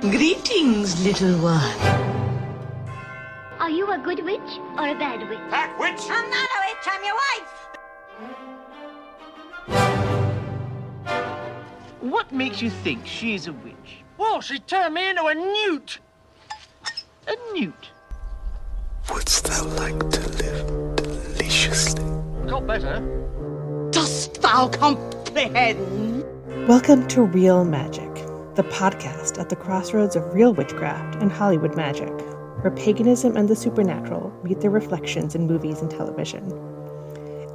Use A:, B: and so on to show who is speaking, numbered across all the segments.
A: Greetings, little one.
B: Are you a good witch or a bad witch?
C: Bad witch?
D: I'm not a witch, I'm your wife.
E: What makes you think she's a witch?
C: Well, she turned me into a newt.
E: A newt?
F: Wouldst thou like to live deliciously?
C: Got better.
A: Dost thou comprehend?
G: Welcome to Real Magic, the podcast at the crossroads of real witchcraft and Hollywood magic, where paganism and the supernatural meet their reflections in movies and television,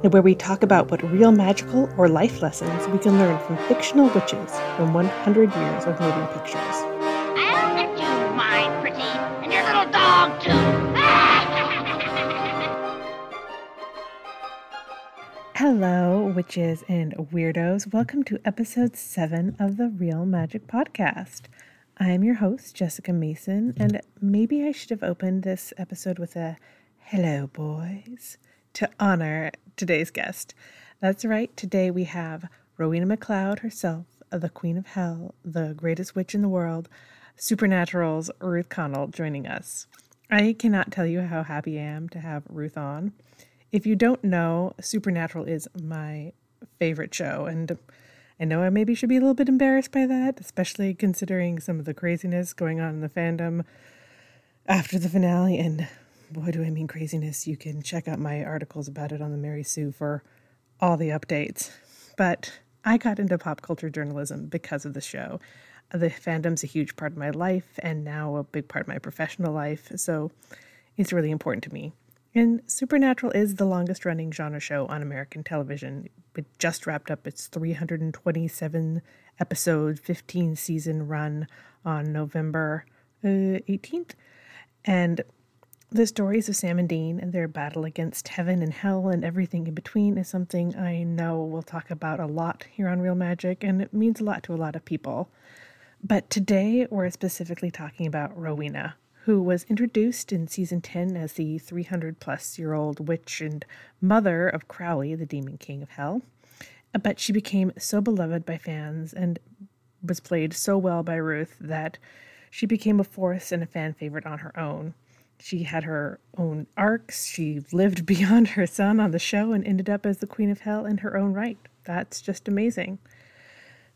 G: and where we talk about what real magical or life lessons we can learn from fictional witches from 100 years of moving pictures. Hello, witches and weirdos. Welcome to episode seven of the Real Magic Podcast. I am your host, Jessica Mason, and maybe I should have opened this episode with a hello, boys, to honor today's guest. That's right, today we have Rowena MacLeod herself, the Queen of Hell, the greatest witch in the world, Supernatural's Ruth Connell, joining us. I cannot tell you how happy I am to have Ruth on. If you don't know, Supernatural is my favorite show, and I know I maybe should be a little bit embarrassed by that, especially considering some of the craziness going on in the fandom after the finale. And boy, do I mean craziness! You can check out my articles about it on the Mary Sue for all the updates. But I got into pop culture journalism because of the show. The fandom's a huge part of my life, and now a big part of my professional life. So it's really important to me. And Supernatural is the longest running genre show on American television. It just wrapped up its 327 episode, 15 season run on November uh, 18th. And the stories of Sam and Dean and their battle against heaven and hell and everything in between is something I know we'll talk about a lot here on Real Magic, and it means a lot to a lot of people. But today we're specifically talking about Rowena, who was introduced in season 10 as the 300 plus year old witch and mother of Crowley, the demon king of hell. But she became so beloved by fans and was played so well by Ruth that she became a force and a fan favorite on her own. She had her own arcs. She lived beyond her son on the show and ended up as the queen of hell in her own right. That's just amazing.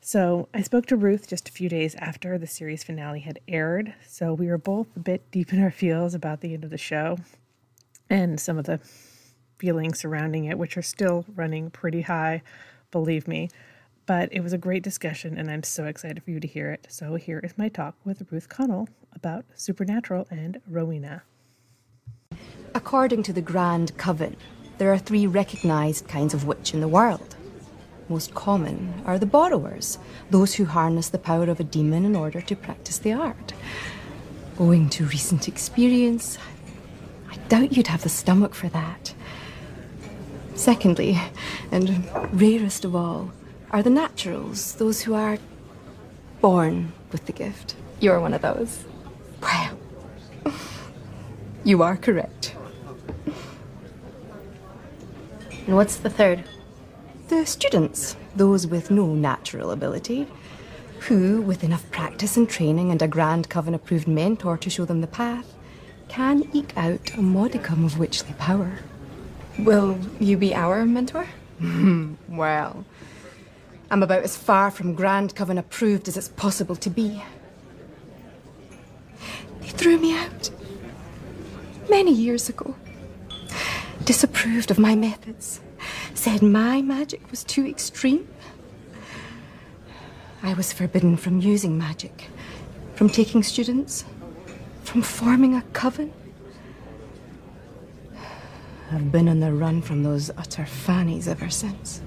G: So I spoke to Ruth just a few days after the series finale had aired. So we were both a bit deep in our feels about the end of the show and some of the feelings surrounding it, which are still running pretty high, believe me. But it was a great discussion, and I'm so excited for you to hear it. So here is my talk with Ruth Connell about Supernatural and Rowena.
H: According to the Grand Coven, there are three recognized kinds of witch in the world most common are the borrowers, those who harness the power of a demon in order to practice the art. Owing to recent experience, I doubt you'd have the stomach for that. Secondly, and rarest of all, are the naturals, those who are born with the gift. You're one of those. Well, you are correct.
I: And what's the third?
H: The students, those with no natural ability, who, with enough practice and training and a Grand Coven approved mentor to show them the path, can eke out a modicum of witchly power.
I: Will you be our mentor?
H: well, I'm about as far from Grand Coven approved as it's possible to be. They threw me out many years ago, disapproved of my methods, said my magic was too extreme. I was forbidden from using magic, from taking students, from forming a coven. I've been on the run from those utter fannies ever since.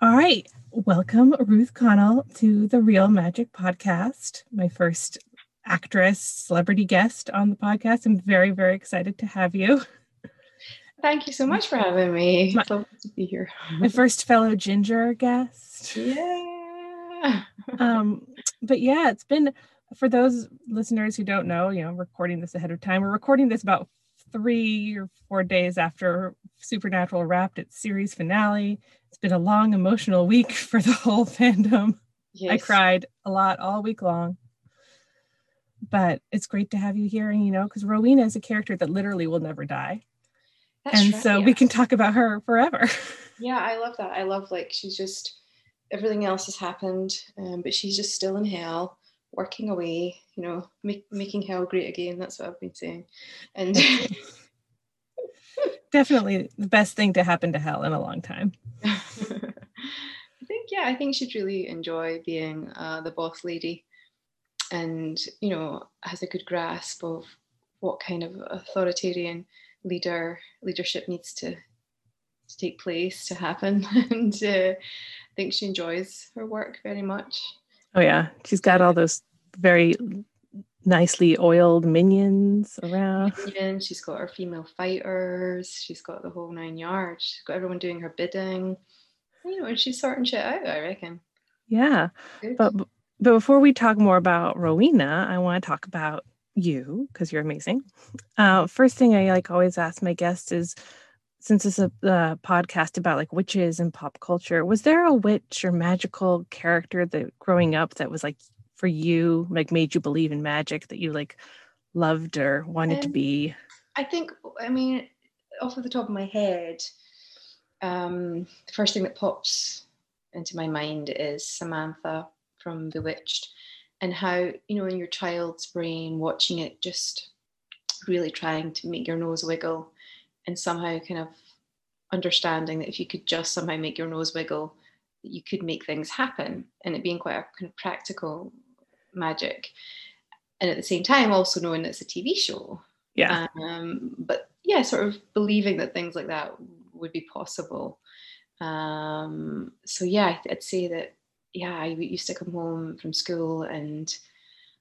G: All right. Welcome, Ruth Connell, to the Real Magic Podcast, my first actress, celebrity guest on the podcast. I'm very, very excited to have you.
I: Thank you so much for having me.
G: My-
I: Love to be here.
G: My first fellow ginger guest.
I: Yeah.
G: Um, but yeah, it's been for those listeners who don't know, you know, recording this ahead of time. We're recording this about three or four days after Supernatural wrapped its series finale. It's been a long emotional week for the whole fandom. I cried a lot all week long. but it's great to have you here. And you know, because Rowena is a character that literally will never die.
I: That's
G: and
I: right,
G: so
I: yeah.
G: we can talk about her forever.
I: Yeah, I love that. I love like she's just everything else has happened, um, but she's just still in hell, working away. You know, make, making hell great again. That's what I've been saying. And
G: Definitely the best thing to happen to Hell in a long time.
I: I think yeah, I think she'd really enjoy being uh, the boss lady, and you know has a good grasp of what kind of authoritarian leader leadership needs to to take place to happen, and uh, I think she enjoys her work very much.
G: Oh yeah, she's got all those very nicely oiled minions around.
I: And she's got her female fighters. She's got the whole nine yards. She's got everyone doing her bidding. You know, and she's sorting shit out. I reckon.
G: Yeah,
I: Good.
G: but but before we talk more about Rowena, I want to talk about you because you're amazing. Uh, first thing I like always ask my guests is, since it's a, a podcast about like witches and pop culture, was there a witch or magical character that growing up that was like for you, like made you believe in magic that you like loved or wanted to
I: Um,
G: be?
I: I think, I mean, off of the top of my head, um, the first thing that pops into my mind is Samantha from Bewitched and how, you know, in your child's brain, watching it just really trying to make your nose wiggle and somehow kind of understanding that if you could just somehow make your nose wiggle, that you could make things happen and it being quite a kind of practical magic. And at the same time, also knowing it's a TV show
G: Yeah,
I: um, but yeah, sort of believing that things like that would be possible. Um, so yeah, I'd- I'd say that yeah, I used to come home from school and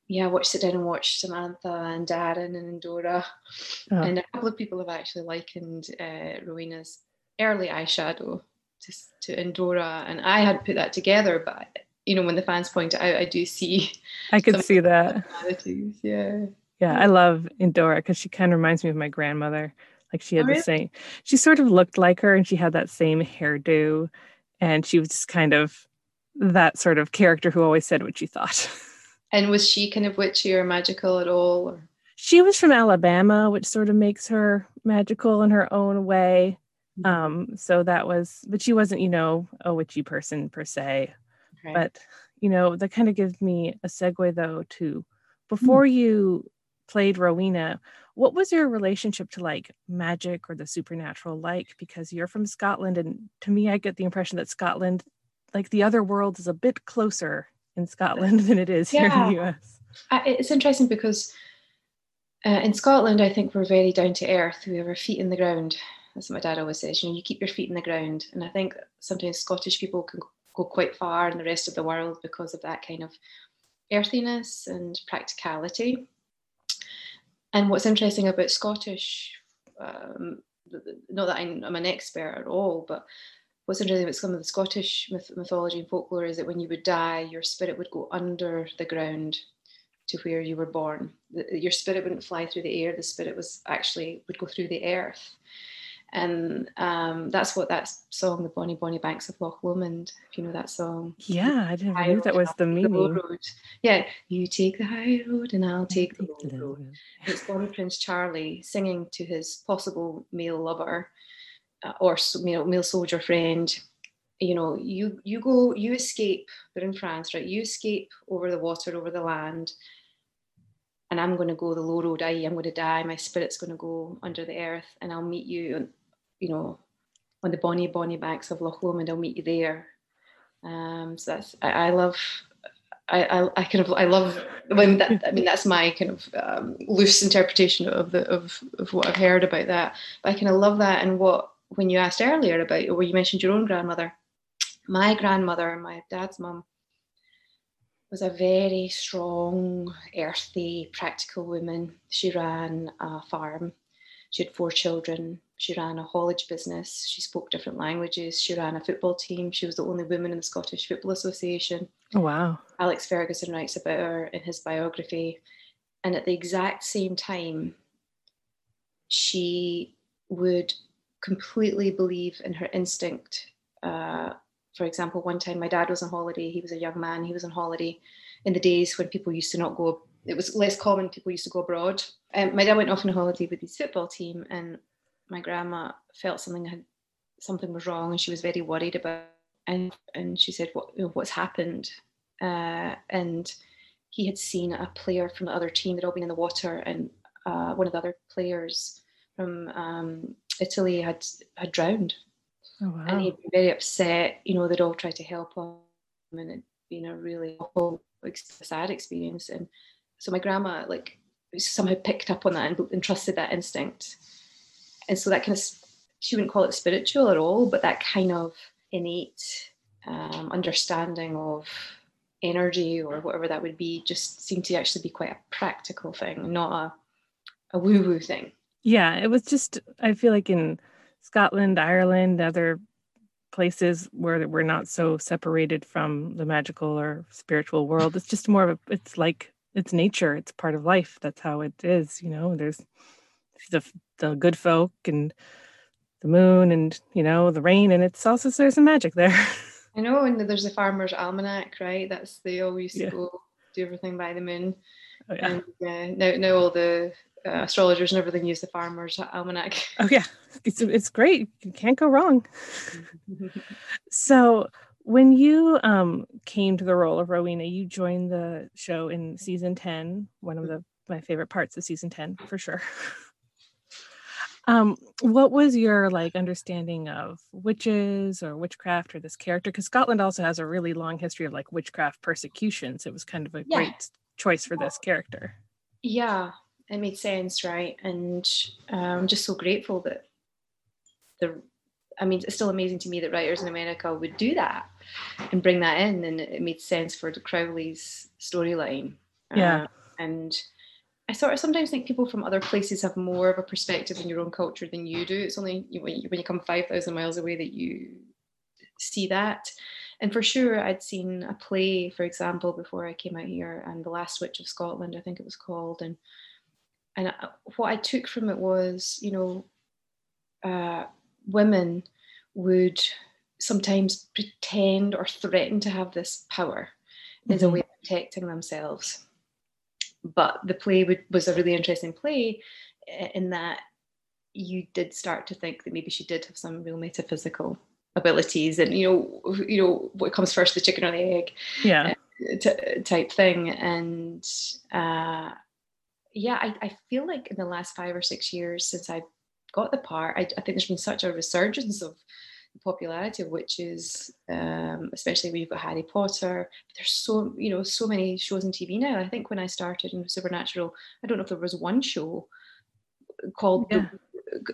I: yeah, watch sit down and watch Samantha and Darrin and Dora,
G: Oh.
I: and a couple of people have actually likened uh, Rowena's early eyeshadow to to Endora, and I hadn't put that together, but you know when the fans point it out, I do see
G: I could see that.
I: Yeah.
G: Yeah, I love Endora because she kind of reminds me of my grandmother. Like she had
I: Oh,
G: the
I: really?
G: same, she sort of looked like her and she had that same hairdo. And she was just kind of that sort of character who always said what she thought.
I: And was she kind of witchy or magical at all? Or
G: she was from Alabama, which sort of makes her magical in her own way. Um, so that was, but she wasn't, you know, a witchy person per se.
I: Okay.
G: But, you know, that kind of gives me a segue though to before you played Rowena, what was your relationship to like magic or the supernatural like? Because you're from Scotland, and to me, I get the impression that Scotland, like the other world, is a bit closer in Scotland than it is here in the US.
I: I, it's interesting because uh, in Scotland, I think we're very down to earth. We have our feet in the ground. That's what my dad always says. You know, you keep your feet in the ground, and I think sometimes Scottish people can go quite far in the rest of the world because of that kind of earthiness and practicality. And what's interesting about Scottish, um, not that I'm, I'm an expert at all, but what's interesting about some of the Scottish myth- mythology and folklore is that when you would die, your spirit would go under the ground to where you were born. The- Your spirit wouldn't fly through the air. The spirit was actually would go through the earth, and um, that's what that song, "The Bonnie Bonnie Banks of Loch Lomond," if you know that song.
G: Yeah, I didn't know that was the meaning.
I: road. Yeah, you take the high road and I'll take the low road. It's Bonnie Prince Charlie singing to his possible male lover or you know male soldier friend. You know, you you go, you escape. They're in France, right? You escape over the water, over the land, and I'm going to go the low road. I, I'm going to die. My spirit's going to go under the earth, and I'll meet you. on- You know, on the bonny bonny banks of Loch Lomond. I'll meet you there. Um, so that's I, I love. I, I, I kind of I love mean, that, I mean that's my kind of um, loose interpretation of the of, of what I've heard about that. But I kind of love that and what when you asked earlier about or you mentioned your own grandmother, my grandmother, my dad's mum, was a very strong, earthy, practical woman. She ran a farm. She had four children. She ran a haulage business. She spoke different languages. She ran a football team. She was the only woman in the Scottish Football Association.
G: Oh, wow.
I: Alex Ferguson writes about her in his biography. And at the exact same time, she would completely believe in her instinct. Uh, for example, one time my dad was on holiday, he was a young man, he was on holiday in the days when people used to not go it was less common. People used to go abroad. Um, my dad went off on holiday with his football team, and my grandma felt something had something was wrong, and she was very worried about. And and she said, "What what's happened?" Uh, and he had seen a player from the other team. They'd all been in the water, and uh, one of the other players from um, Italy had had drowned.
G: Oh, wow.
I: And he'd been very upset. You know, they'd all tried to help him, and it'd been a really awful, sad experience. And so my grandma, like, somehow picked up on that and, and trusted that instinct. And so that kind of, she wouldn't call it spiritual at all, but that kind of innate um, understanding of energy or whatever that would be just seemed to actually be quite a practical thing, not a, a woo woo thing.
G: Yeah, it was just, I feel like in Scotland, Ireland, other places where we're not so separated from the magical or spiritual world, it's just more of a, it's like, it's nature, it's part of life. That's how it is, you know, there's the, the good folk and the moon and, you know, the rain, and it's also, there's some magic there.
I: I know, and there's the farmer's almanac, right? That's they always
G: Yeah.
I: go do everything by the moon.
G: Oh, yeah.
I: And uh, now, now all the uh, astrologers and everything use the farmer's almanac.
G: Oh yeah, it's it's great. You can't go wrong. So when you um, came to the role of Rowena, you joined the show in season ten. One of the my favorite parts of season ten for sure. Um, what was your like understanding of witches or witchcraft or this character? Because Scotland also has a really long history of like witchcraft persecutions. It was kind of a
I: Yeah.
G: great choice for this character.
I: yeah, it made sense, right? And uh, I'm just so grateful that the. I mean, it's still amazing to me that writers in America would do that and bring that in, and it made sense for the Crowley's storyline.
G: Yeah.
I: Uh, and I sort of sometimes think people from other places have more of a perspective in your own culture than you do. It's only when you, when you come 5,000 miles away that you see that. And for sure, I'd seen a play, for example, before I came out here, and The Last Witch of Scotland, I think it was called. And and I- what I took from it was, you know, uh, women would sometimes pretend or threaten to have this power as a
G: Mhm.
I: way of protecting themselves but the play would, was a really interesting play in that you did start to think that maybe she did have some real metaphysical abilities and you know you know what comes first the chicken or the egg
G: Yeah.
I: t- type thing and uh yeah I, I feel like in the last five or six years since i got the part I, I think there's been such a resurgence of the popularity of witches um especially when you've got harry potter there's so you know so many shows on tv now i think when i started in supernatural i don't know if there was one show called
G: Yeah.
I: the,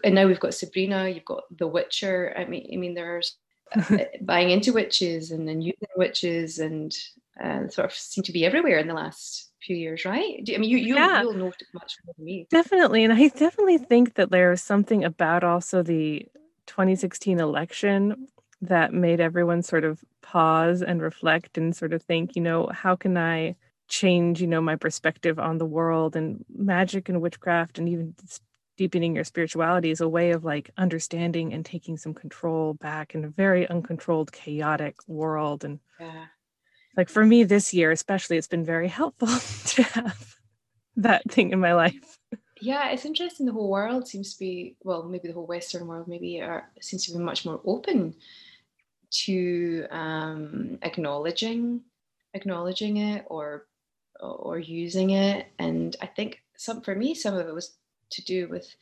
I: and now we've got sabrina you've got the witcher i mean i mean there's uh, buying into witches and then using witches and uh, sort of seem to be everywhere in the last few years right Do- i mean you you'll,
G: Yeah.
I: you'll know much more than me
G: Definitely. And I definitely think that there's something about also the 2016 election that made everyone sort of pause and reflect and sort of think, you know, how can I change, you know, my perspective on the world and magic and witchcraft and even deepening your spirituality is a way of like understanding and taking some control back in a very uncontrolled, chaotic world. And
I: yeah
G: like for me this year, especially, it's been very helpful to have that thing in my life.
I: yeah it's interesting the whole world seems to be well maybe the whole western world maybe are, seems to be much more open to um acknowledging acknowledging it or or using it and i think some for me some of it was to do with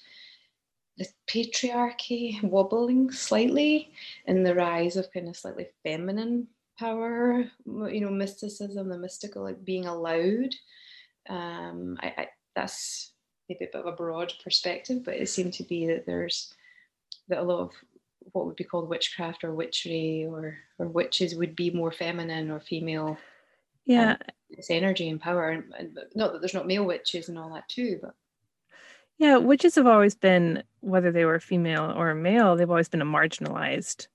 I: the patriarchy wobbling slightly and the rise of kind of slightly feminine power you know mysticism the mystical like being allowed um i, I that's maybe a bit of a broad perspective but it seemed to be that there's that a lot of what would be called witchcraft or witchery or or witches would be more feminine or female
G: Yeah.
I: it's energy and power and, and not that there's not male witches and all that too but
G: Yeah, witches have always been, whether they were female or male, they've always been a marginalized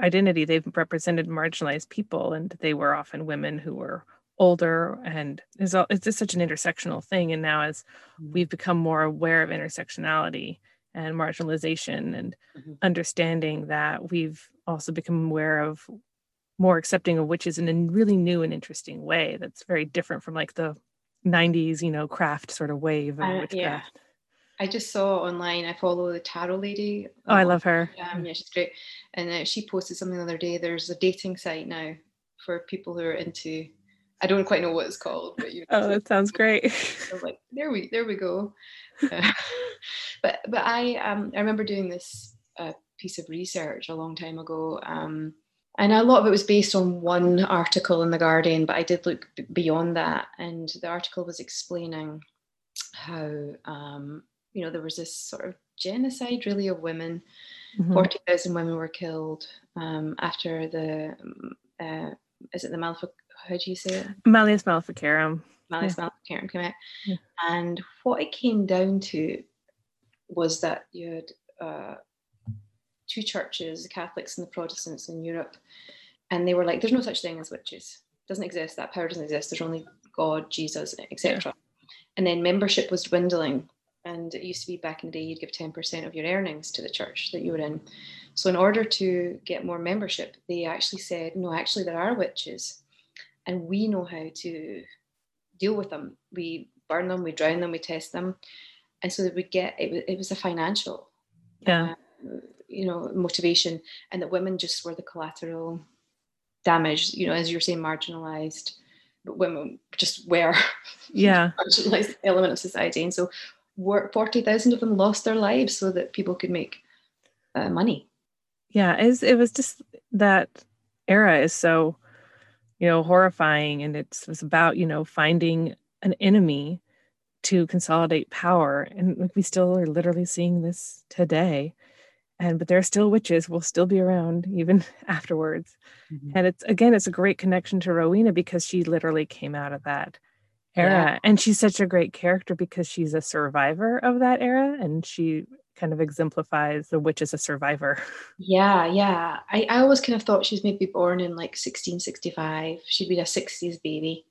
G: identity. They've represented marginalized people, and they were often women who were older. And it's, all, it's just such an intersectional thing. And now, as we've become more aware of intersectionality and marginalization and
I: Mhm.
G: understanding that, we've also become aware of more accepting of witches in a really new and interesting way that's very different from like the 90s, you know, craft sort of wave of
I: Uh, yeah. I just saw online. I follow the tarot lady.
G: Oh, I love her.
I: Instagram. Yeah, she's great. And uh, she posted something the other day. There's a dating site now for people who are into. I don't quite know what it's called, but you.
G: Oh, that sounds great.
I: Like, there we, there we go. Uh, but but I um I remember doing this uh, piece of research a long time ago. Um, and a lot of it was based on one article in the Guardian, but I did look b- beyond that, and the article was explaining how um, you know there was this sort of genocide really of women.
G: Mhm.
I: Forty thousand women were killed um, after the uh, is it the Malfa? How do you say it?
G: Malleus Maleficarum.
I: Malleus Maleficarum came out,
G: Yeah.
I: and what it came down to was that you had uh, two churches, the Catholics and the Protestants in Europe, and they were like, "There's no such thing as witches. It Doesn't exist. That power doesn't exist. There's only God, Jesus, etc." And then membership was dwindling, and it used to be back in the day you'd give ten percent of your earnings to the church that you were in. So in order to get more membership, they actually said, "No, actually, there are witches." and we know how to deal with them. We burn them, we drown them, we test them, and so that we get it. wa- It was a financial,
G: Yeah.
I: uh, you know, motivation, and that women just were the collateral damage. You know, as you're saying, marginalized, but women just were
G: Yeah.
I: marginalized element of society, and so were forty thousand of them lost their lives so that people could make uh, money.
G: Yeah. It's, it was just that era is so, you know, horrifying. And it's, was about, you know, finding an enemy to consolidate power. And we still are literally seeing this today. And, but there are still witches, will still be around even afterwards. And it's, again, it's a great connection to Rowena because she literally came out of that era. And she's such a great character because she's a survivor of that era. And she kind of exemplifies the witch as a survivor.
I: Yeah, yeah. I, I always kind of thought she was maybe born in like 1665. She'd be a 60s baby,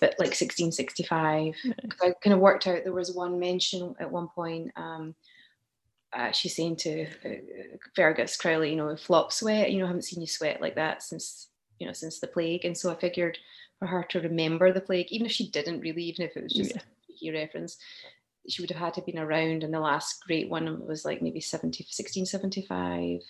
I: but like 1665. I kind of worked out there was one mention at one point. Um, uh, she's saying to uh, Fergus Crowley, you know, flop sweat. You know, I haven't seen you sweat like that since you know since the plague. And so I figured for her to remember the plague, even if she didn't really, even if it was just
G: Yeah.
I: a reference, she would have had to have been around. And the last great one was like maybe 70, 1675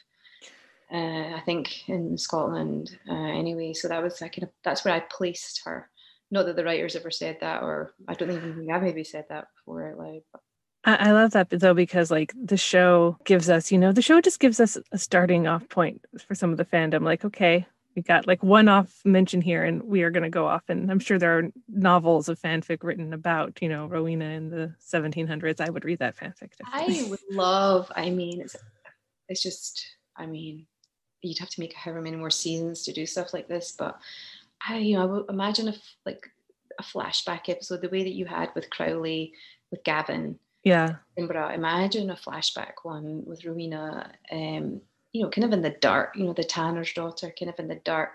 I: uh, I think in Scotland uh, anyway. So that was I kind of that's where I placed her. Not that the writers ever said that, or I don't even think I've maybe said that before out loud. But
G: I, I love that though because like the show gives us, you know, the show just gives us a starting off point for some of the fandom. Like, okay, we got like one off mention here, and we are going to go off. And I'm sure there are novels of fanfic written about, you know, Rowena in the 1700s. I would read that fanfic. Definitely.
I: I would love. I mean, it's it's just. I mean, you'd have to make however many more seasons to do stuff like this, but I, you know, I would imagine if like a flashback episode, the way that you had with Crowley, with Gavin,
G: yeah,
I: Edinburgh. Imagine a flashback one with Rowena, um, you know, kind of in the dark, you know, the tanner's daughter, kind of in the dark,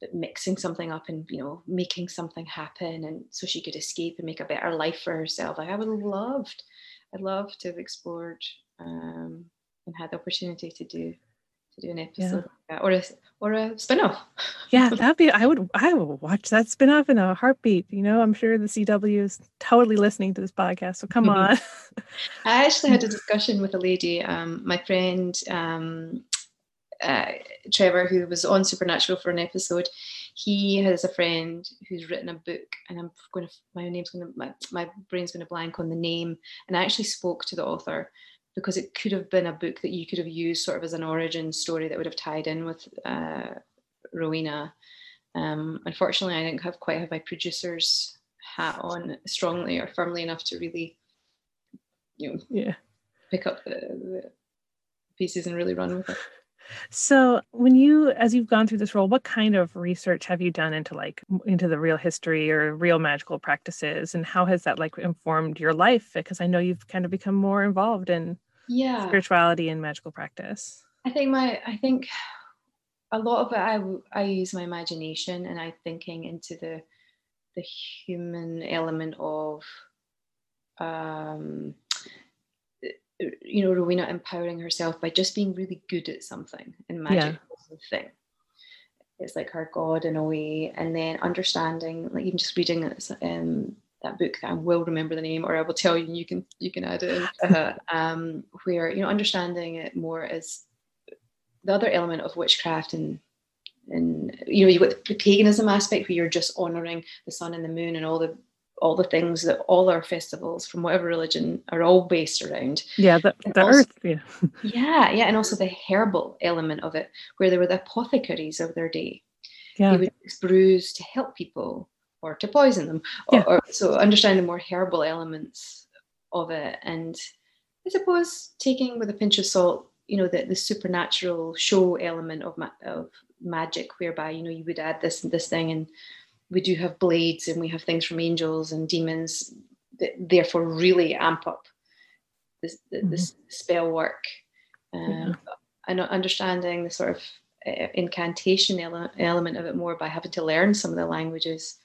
I: but mixing something up and, you know, making something happen and so she could escape and make a better life for herself. Like I would have loved, I'd love to have explored um, and had the opportunity to do to do an episode like or a or a spin-off.
G: yeah, that'd be. I would. I would watch that spin off in a heartbeat. You know, I'm sure the CW is totally listening to this podcast. So come on.
I: I actually had a discussion with a lady, um, my friend um, uh, Trevor, who was on Supernatural for an episode. He has a friend who's written a book, and I'm going to my name's going to my, my brain's going to blank on the name. And I actually spoke to the author because it could have been a book that you could have used sort of as an origin story that would have tied in with uh, Rowena. Um, unfortunately, I didn't have quite have my producer's hat on strongly or firmly enough to really, you know,
G: yeah.
I: pick up the, the pieces and really run with it.
G: So, when you, as you've gone through this role, what kind of research have you done into like into the real history or real magical practices, and how has that like informed your life? Because I know you've kind of become more involved in
I: Yeah,
G: spirituality and magical practice.
I: I think my I think a lot of it I I use my imagination and I thinking into the the human element of um you know Rowena empowering herself by just being really good at something and magic is the thing it's like her god in a way and then understanding like even just reading um that book that I will remember the name, or I will tell you, and you can you can add it in. Uh, um, where you know understanding it more as the other element of witchcraft and and you know you've got the paganism aspect where you're just honoring the sun and the moon and all the all the things that all our festivals from whatever religion are all based around
G: Yeah, the, the
I: also-
G: earth. Yeah.
I: yeah yeah and also the herbal element of it where they were the apothecaries of their day
G: Yeah.
I: they would use brews to help people or to poison them or,
G: Yeah.
I: or so understand the more herbal elements of it and i suppose taking with a pinch of salt you know the, the supernatural show element of, ma- of magic whereby you know you would add this and this thing and we do have blades and we have things from angels and demons that therefore really amp up this, the, this spell work. Um, and understanding the sort of uh, incantation ele- element of it more by having to learn some of the languages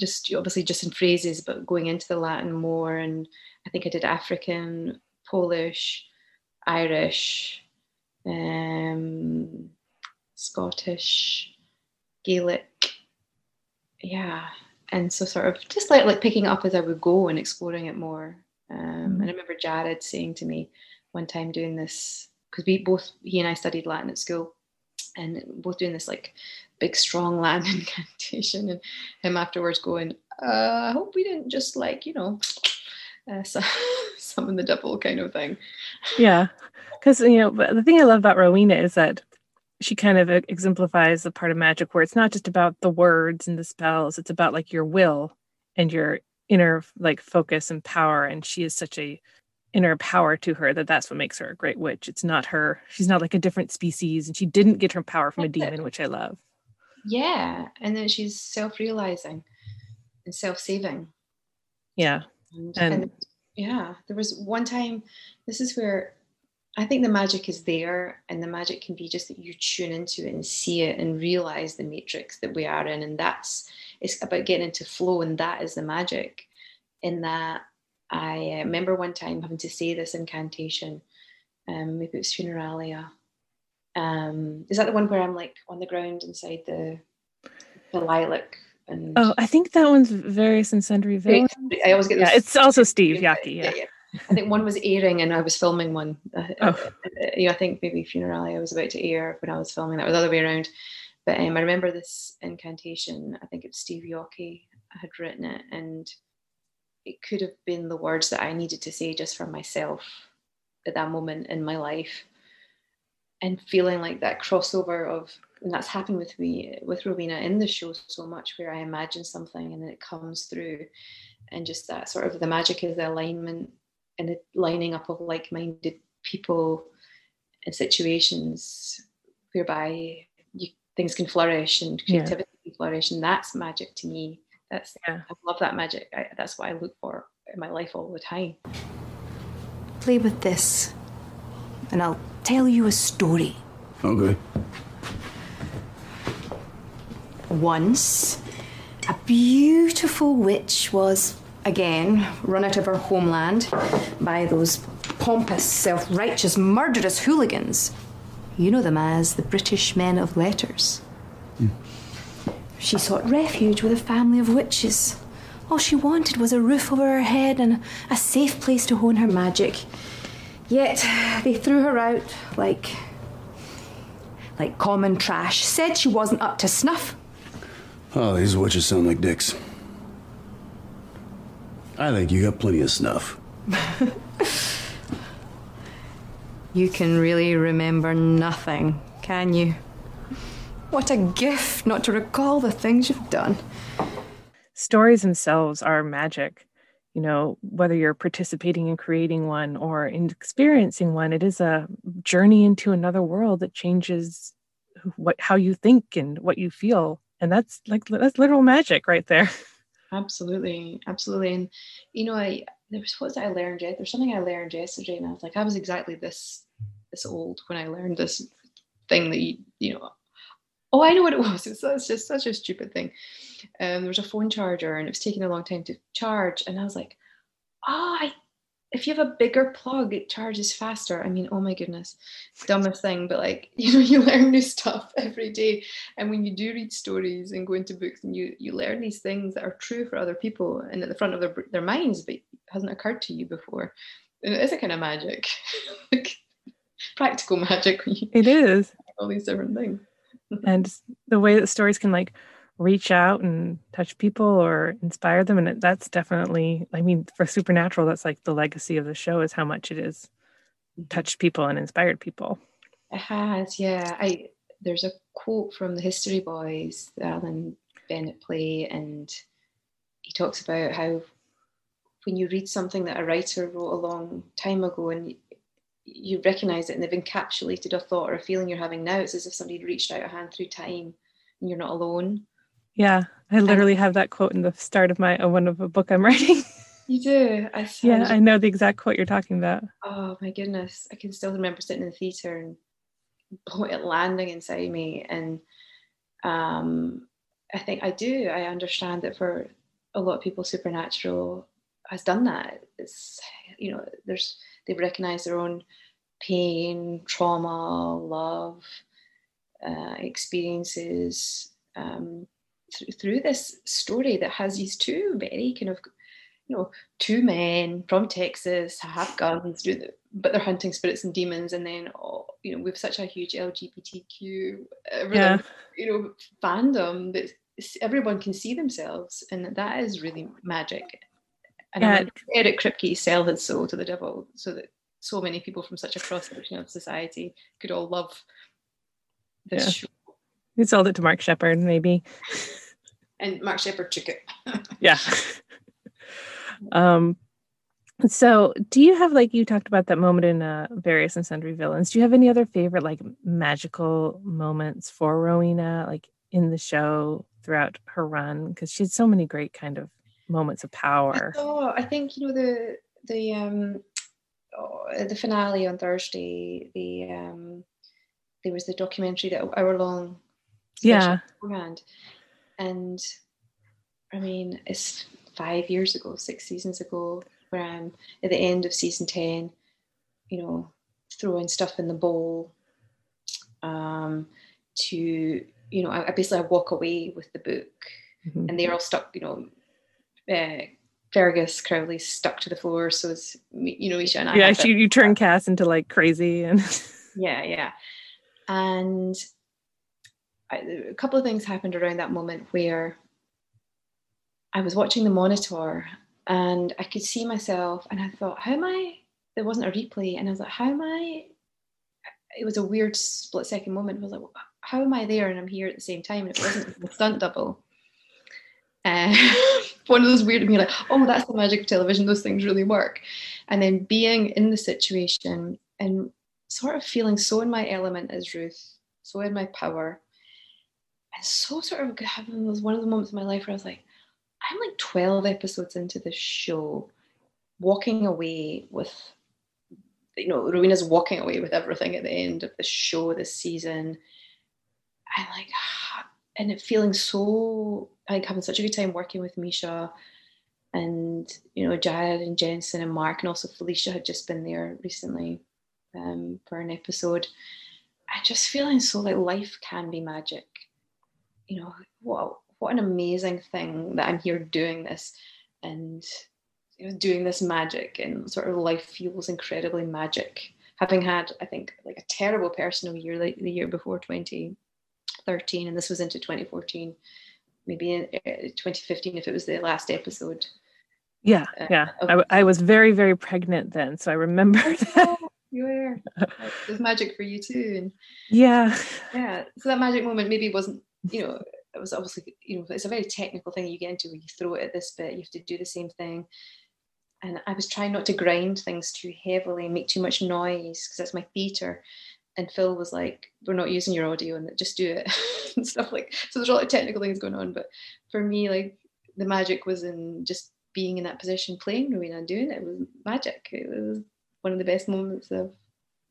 I: just obviously just in phrases but going into the latin more. And i think i did african polish irish um, scottish gaelic yeah and so sort of just like like picking up as i would go and exploring it more. Um, and i remember jared saying to me one time doing this because we both he and i studied latin at school and both doing this like big strong latin incantation and him afterwards going uh, i hope we didn't just like you know uh, so, summon the devil kind of thing.
G: Yeah, because you know, but the thing I love about Rowena is that she kind of e- exemplifies the part of magic where it's not just about the words and the spells; it's about like your will and your inner like focus and power. And she is such a inner power to her that that's what makes her a great witch. It's not her; she's not like a different species, and she didn't get her power from a demon, which I love.
I: yeah and then she's self-realizing and self-saving
G: Yeah,
I: And,
G: And-
I: and yeah, there was one time, this is where I think the magic is there, and the magic can be just that you tune into it and see it and realize the matrix that we are in. And that's it's about getting into flow, and that is the magic. In that, I uh, remember one time having to say this incantation, um, maybe it was Funeralia. Um, is that the one where I'm like on the ground inside the the lilac? And
G: Oh, I think that one's various and sundry villains.
I: I always get
G: Yeah, it's also Steve Yockey. Yeah.
I: I think one was airing and I was filming one. Uh,
G: Oh.
I: uh, yeah, I think maybe Funeralia I was about to air when I was filming. That was the other way around. But um, I remember this incantation. I think it was Steve Yockey had written it, and it could have been the words that I needed to say just for myself at that moment in my life. And feeling like that crossover of, and that's happened with me with Rowena in the show so much, where I imagine something and then it comes through, and just that sort of the magic is the alignment and the lining up of like-minded people and situations whereby you, things can flourish and
G: Yeah.
I: creativity can flourish and that's magic to me that's
G: Yeah.
I: i love that magic I, that's what i look for in my life all the time
H: Play with this, and I'll tell you a story.
F: Okay.
H: Once, a beautiful witch was, again, run out of her homeland by those pompous, self righteous, murderous hooligans. You know them as the British men of letters. Hmm. She sought refuge with a family of witches. All she wanted was a roof over her head and a safe place to hone her magic. Yet they threw her out like like common trash. Said she wasn't up to snuff.
F: Oh, these witches sound like dicks. I think you got plenty of snuff.
H: You can really remember nothing, can you? What a gift not to recall the things you've done.
G: stories themselves are magic you know whether you're participating in creating one or in experiencing one it is a journey into another world that changes what how you think and what you feel and that's like that's literal magic right there
I: absolutely absolutely and you know i there was what was i learned yet there's something i learned yesterday and i was like i was exactly this this old when i learned this thing that you you know oh i know what it was it's, it's just such a stupid thing. Um there was a phone charger and it was taking a long time to charge and i was like oh i if you have a bigger plug, it charges faster. I mean, oh my goodness, dumbest thing, but like you know, you learn new stuff every day. And when you do read stories and go into books, and you you learn these things that are true for other people and at the front of their their minds, but hasn't occurred to you before. And it is a kind of magic, like practical magic.
G: It is.
I: all these different things.
G: and the way that stories can like reach out and touch people or inspire them and that's definitely i mean for supernatural that's like the legacy of the show is how much it is mm-hmm. touched people and inspired people
I: It has, yeah. I there's a quote from the History Boys, the Alan Bennett play, and he talks about how when you read something that a writer wrote a long time ago and you recognize it and they've encapsulated a thought or a feeling you're having now, it's as if somebody reached out a hand through time and you're not alone.
G: Yeah i literally have that quote in the start of my of one of a book i'm writing.
I: You do. I
G: yeah
I: I
G: know the exact quote you're talking about.
I: Oh my goodness. I can still remember sitting in the theater and it landing inside me and um i think i do. I understand that for a lot of people supernatural has done that. It's you know there's they've recognized their own pain trauma love uh, experiences um, th- through this story that has these two very kind of you know, two men from Texas have guns, do the, but they're hunting spirits and demons, and then oh, you know, we've such a huge LGBTQ, uh, everything,
G: Yeah.
I: you know, fandom that everyone can see themselves, and that is really magic. And
G: Yeah.
I: Eric Kripke sell his soul to the devil, so that so many people from such a cross section of society could all love this
G: Yeah.
I: show.
G: you sold it to mark sheppard maybe
I: And Mark Sheppard took it.
G: yeah um so do you have like you talked about that moment in uh various and sundry villains do you have any other favorite like magical moments for rowena like in the show throughout her run because she had so many great kind of moments of power
I: Oh, I think you know the the um oh, the finale on Thursday. The um there was the documentary that hour long.
G: Yeah.
I: beforehand, and I mean it's five years ago, six seasons ago, where I'm at the end of season ten. You know, throwing stuff in the bowl. Um, to you know, I, I basically I walk away with the book
G: Mhm.
I: and they're all stuck, you know, uh, Fergus Crowley stuck to the floor. So it's, you know, Isha and I.
G: yeah she, you turn cass into like crazy and
I: Yeah, yeah. And I, a couple of things happened around that moment where I was watching the monitor and I could see myself and I thought, how am I? There wasn't a replay. And I was like, how am I? It was a weird split second moment. I was like, how am I there and I'm here at the same time? And it wasn't a stunt double. Uh, one of those weird being like, oh, that's the magic of television. Those things really work. And then being in the situation and sort of feeling so in my element as Ruth, so in my power, and so sort of having was one of the moments in my life where I was like, I'm like 12 episodes into this show, walking away with, you know, Rowena's walking away with everything at the end of the show this season. I like, and it feeling so like having such a good time working with Misha and you know Jared and Jensen and Mark and also Felicia had just been there recently um, for an episode. I just feeling so like life can be magic. You know, what what an amazing thing that I'm here doing this and you know, doing this magic and sort of life feels incredibly magic. Having had, I think, like a terrible personal year like the year before 2013, and this was into 2014, maybe in uh, 2015 if it was the last episode.
G: yeah
I: Uh,
G: yeah I,
I: of-
G: w- I was very very pregnant then so i remember that
I: you were. There's magic for you too. And
G: yeah
I: yeah, so that magic moment maybe wasn't, you know, it was obviously, you know, it's a very technical thing you get into when you throw it at this bit, you have to do the same thing. And I was trying not to grind things too heavily and make too much noise because that's my theatre. And Phil was like, "We're not using your audio, and just do it," and stuff like. So there's a lot of technical things going on, but for me, like the magic was in just being in that position, playing Rowena and doing it. It was magic. It was one of the best moments of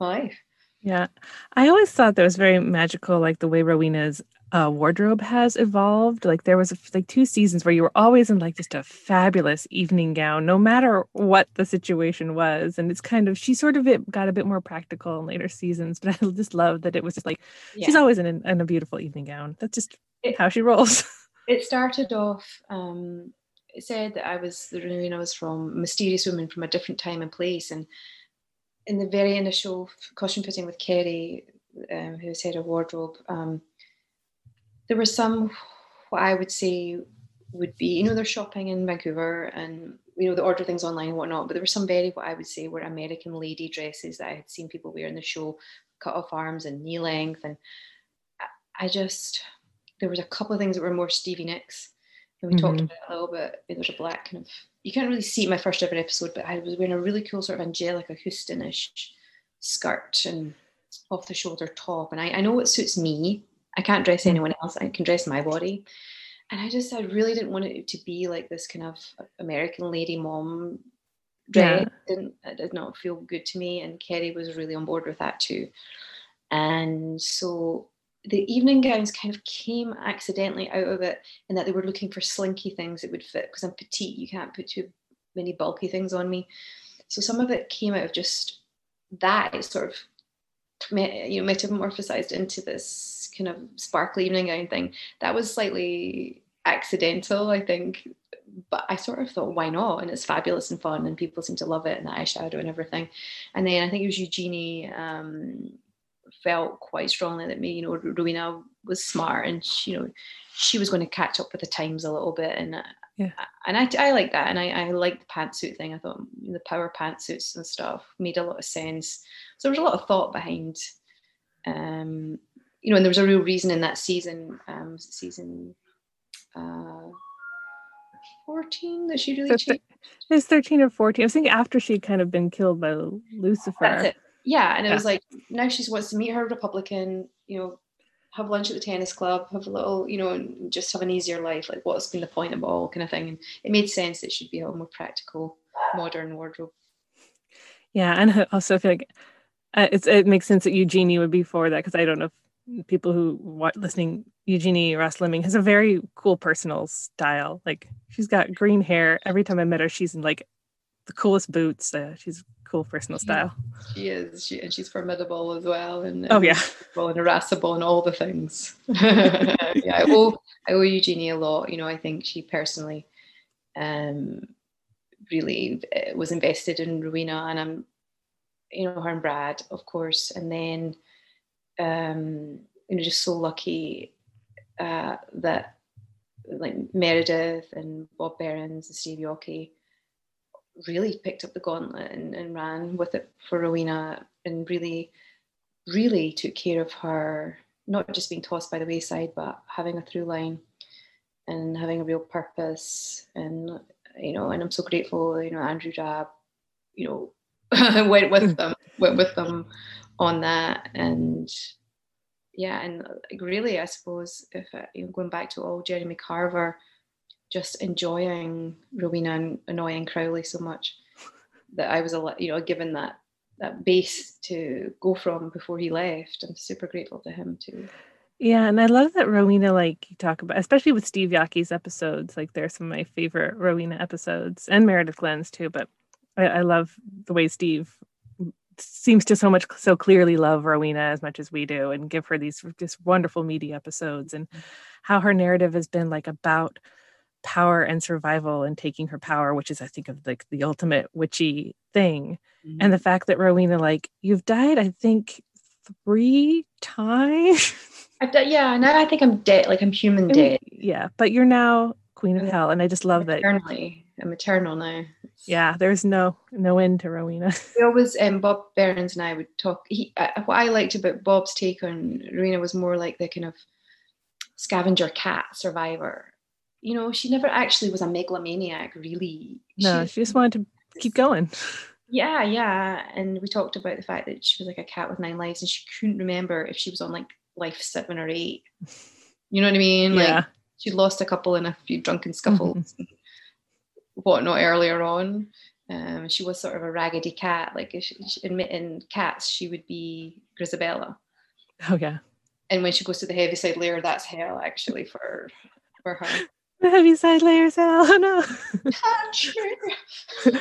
I: my life.
G: Yeah. I always thought that was very magical, like the way Rowena is uh, wardrobe has evolved. Like there was like two seasons where you were always in like just a fabulous evening gown, no matter what the situation was. And it's kind of she sort of it got a bit more practical in later seasons, but I just love that it was just like she's always in, an- in a beautiful evening gown. That's just
I: It-
G: how she rolls.
I: It started off. Um, it said that I was the Rowena was from mysterious woman from a different time and place, and in the very initial costume fitting with Kerry, um, who was head of wardrobe, um, there were some what I would say would be you know they're shopping in Vancouver and you know they order things online and whatnot, but there were some very what I would say were American lady dresses that I had seen people wear in the show, cut off arms and knee length, and I- just there was a couple of things that were more Stevie Nicks. And we talked
G: Mhm.
I: about it a little bit. There's a black kind of you can't really see it in my first ever episode, but I was wearing a really cool sort of Anjelica Hustonish skirt and off the shoulder top. And I, I know it suits me. I can't dress mm. anyone else. I can dress my body. And I just I really didn't want it to be like this kind of American lady mom dress.
G: Yeah.
I: Didn't it did not feel good to me. And Kerry was really on board with that too. And so the evening gowns kind of came accidentally out of it in that they were looking for slinky things that would fit because I'm petite. You can't put too many bulky things on me. So some of it came out of just that. It sort of you know metamorphosized into this kind of sparkly evening gown thing. That was slightly accidental, I think. But I sort of thought, why not? And it's fabulous and fun, and people seem to love it, and the eyeshadow and everything. And then I think it was Eugenie um, felt quite strongly that me, you know, Rowena was smart, and she, you know, she was going to catch up with the times a little bit, and uh,
G: Yeah.
I: and I, I like that, and I, I like the pantsuit thing. I thought the power pantsuits and stuff made a lot of sense. So there was a lot of thought behind, um, you know, and there was a real reason in that season, um, season uh, fourteen that she really
G: So
I: changed.
G: It was 13 or 14. I was thinking after she'd kind of been killed by Lucifer.
I: That's it. Yeah, and it
G: Yeah.
I: was like now she wants to meet her Republican, you know, have lunch at the tennis club, have a little, you know, and just have an easier life. Like, what's been the point of it all, kind of thing. And it made sense that she'd be a more practical, modern wardrobe.
G: Yeah, and also I also feel like uh, it's it makes sense that Eugenie would be for that because I don't know if people who wa listening Eugenie Ross-Leming has a very cool personal style. Like she's got green hair. Every time I met her, she's in like the coolest boots. Uh, she's cool personal style.
I: She is, she, and she's formidable as well, and
G: Oh yeah,
I: well and irascible and all the things. yeah, I owe I owe Eugenie a lot. You know, I think she personally um, really uh, was invested in Rowena, and I'm, you know, her and Brad, of course, and then, um, you know, just so lucky uh, that like Meredith and Bob Berens and Steve Yockey really picked up the gauntlet and, and ran with it for Rowena and really, really took care of her, not just being tossed by the wayside, but having a through line and having a real purpose. And, you know, and I'm so grateful, you know, Andrew Dabb, you know, went with them, went with them on that. And yeah, and like really, I suppose, if I, you know, going back to all Jeremy Carver, just enjoying Rowena and annoying Crowley so much that I was a you know given that that base to go from before he left. I'm super grateful to him too.
G: yeah, and I love that Rowena like you talk about, especially with Steve Yockey's episodes. Like they're some of my favorite Rowena episodes, and Meredith Glynn's too. But I, I love the way Steve seems to so much so clearly love Rowena as much as we do, and give her these just wonderful meaty episodes, and mm-hmm. how her narrative has been like about power and survival and taking her power, which is I think of like the ultimate witchy thing. And the mm-hmm. fact that Rowena, like, you've died, I think, three times.
I: I've done, yeah, now I think I'm dead, like I'm human dead.
G: yeah, but you're now queen of hell, and I just love that.
I: Eternally, I'm eternal now.
G: Yeah, there's no no end to Rowena.
I: We always, um, Bob Berens and I would talk. He, uh, what I liked about Bob's take on Rowena was more like the kind of scavenger cat survivor. You know, she never actually was a megalomaniac, really.
G: No, she just wanted to keep going.
I: Yeah, yeah. And we talked about the fact that she was like a cat with nine lives and she couldn't remember if she was on like life seven or eight. You know what I mean? Like
G: Yeah.
I: she lost a couple in a few drunken scuffles and whatnot earlier on. Um, she was sort of a raggedy cat. Like if she, she- in, in cats, she would be Grizabella.
G: Oh yeah.
I: and when she goes to the heaviside layer, that's hell actually for for her.
G: The heavy side layers hell. Oh no.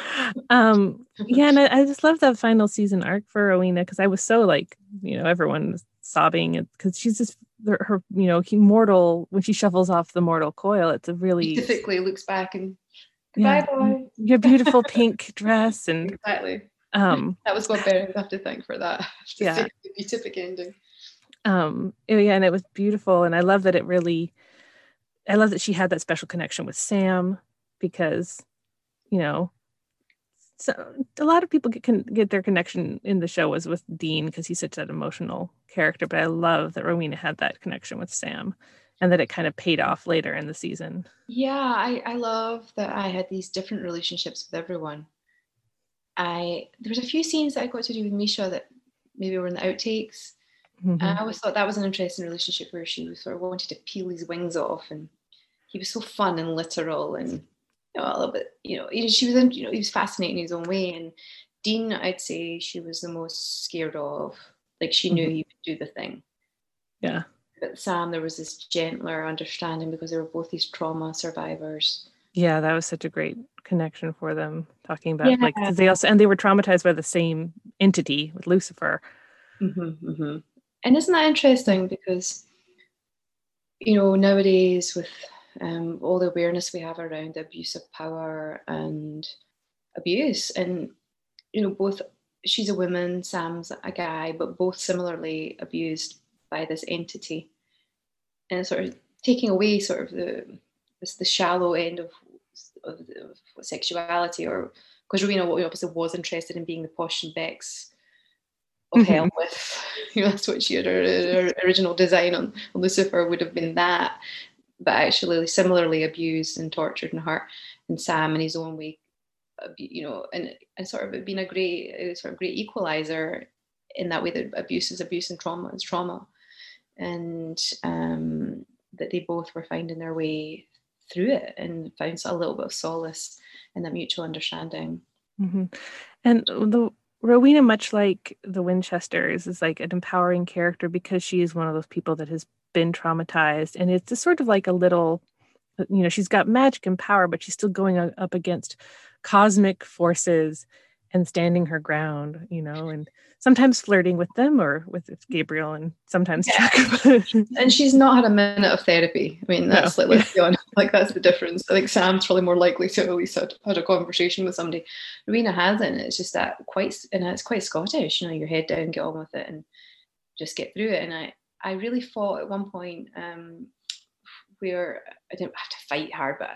G: um yeah, and I, I just love that final season arc for Rowena because I was so like, you know, everyone was sobbing because she's just her, her, you know, he mortal when she shuffles off the mortal coil, it's a really
I: Typically looks back and goodbye
G: yeah,
I: boy.
G: your beautiful pink dress and
I: Exactly.
G: um
I: That was what would have to thank for that.
G: Yeah.
I: beatific ending.
G: um oh, yeah and it was beautiful and i love that it really i love that she had that special connection with sam because you know so a lot of people get, can get their connection in the show was with dean because he's such an emotional character but i love that rowena had that connection with sam and that it kind of paid off later in the season
I: Yeah, I, I love that I had these different relationships with everyone. I there was a few scenes that I got to do with Misha that maybe were in the outtakes.
G: Mhm.
I: And I always thought that was an interesting relationship where she was sort of wanted to peel his wings off, and he was so fun and literal, and you know a little bit, you know, she was, in- you know, he was fascinating in his own way. And Dean, I'd say she was the most scared of. Like she knew he would do the thing.
G: yeah
I: But Sam, there was this gentler understanding because they were both these trauma survivors.
G: yeah that was such a great connection for them talking about like
I: Yeah.
G: 'cause they also and they were traumatized by the same entity with lucifer
I: Mm-hmm, mm-hmm. And isn't that interesting? Because, you know, nowadays with um, all the awareness we have around the abuse of power and abuse, and, you know, both she's a woman, Sam's a guy, but both similarly abused by this entity. And sort of taking away sort of the this, the shallow end of, of, of sexuality, or because Rowena obviously was interested in being the posh and Becks of
G: Mhm.
I: hell with. You know, that's what she had her, her original design on Lucifer would have been that, but actually similarly abused and tortured and hurt. And Sam, in his own way, abu- you know, and and sort of it being a great sort of great equalizer in that way that abuse is abuse and trauma is trauma, and um, that they both were finding their way through it and found a little bit of solace in that mutual understanding.
G: hmm And the Rowena, much like the Winchesters, is like an empowering character because she is one of those people that has been traumatized, and it's just sort of like a little, you know, she's got magic and power, but she's still going up against cosmic forces and standing her ground, you know, and sometimes flirting with them or with Gabriel, and sometimes
I: Yeah. And she's not had a minute of therapy. I mean, that's
G: No.
I: like let's be honest, like that's the difference. I think Sam's probably more likely to at least had, had a conversation with somebody. Rowena hasn't. It's just that quite, and it's quite Scottish. You know, your head down, get on with it, and just get through it. And I, I really fought at one point um, where I didn't have to fight hard, but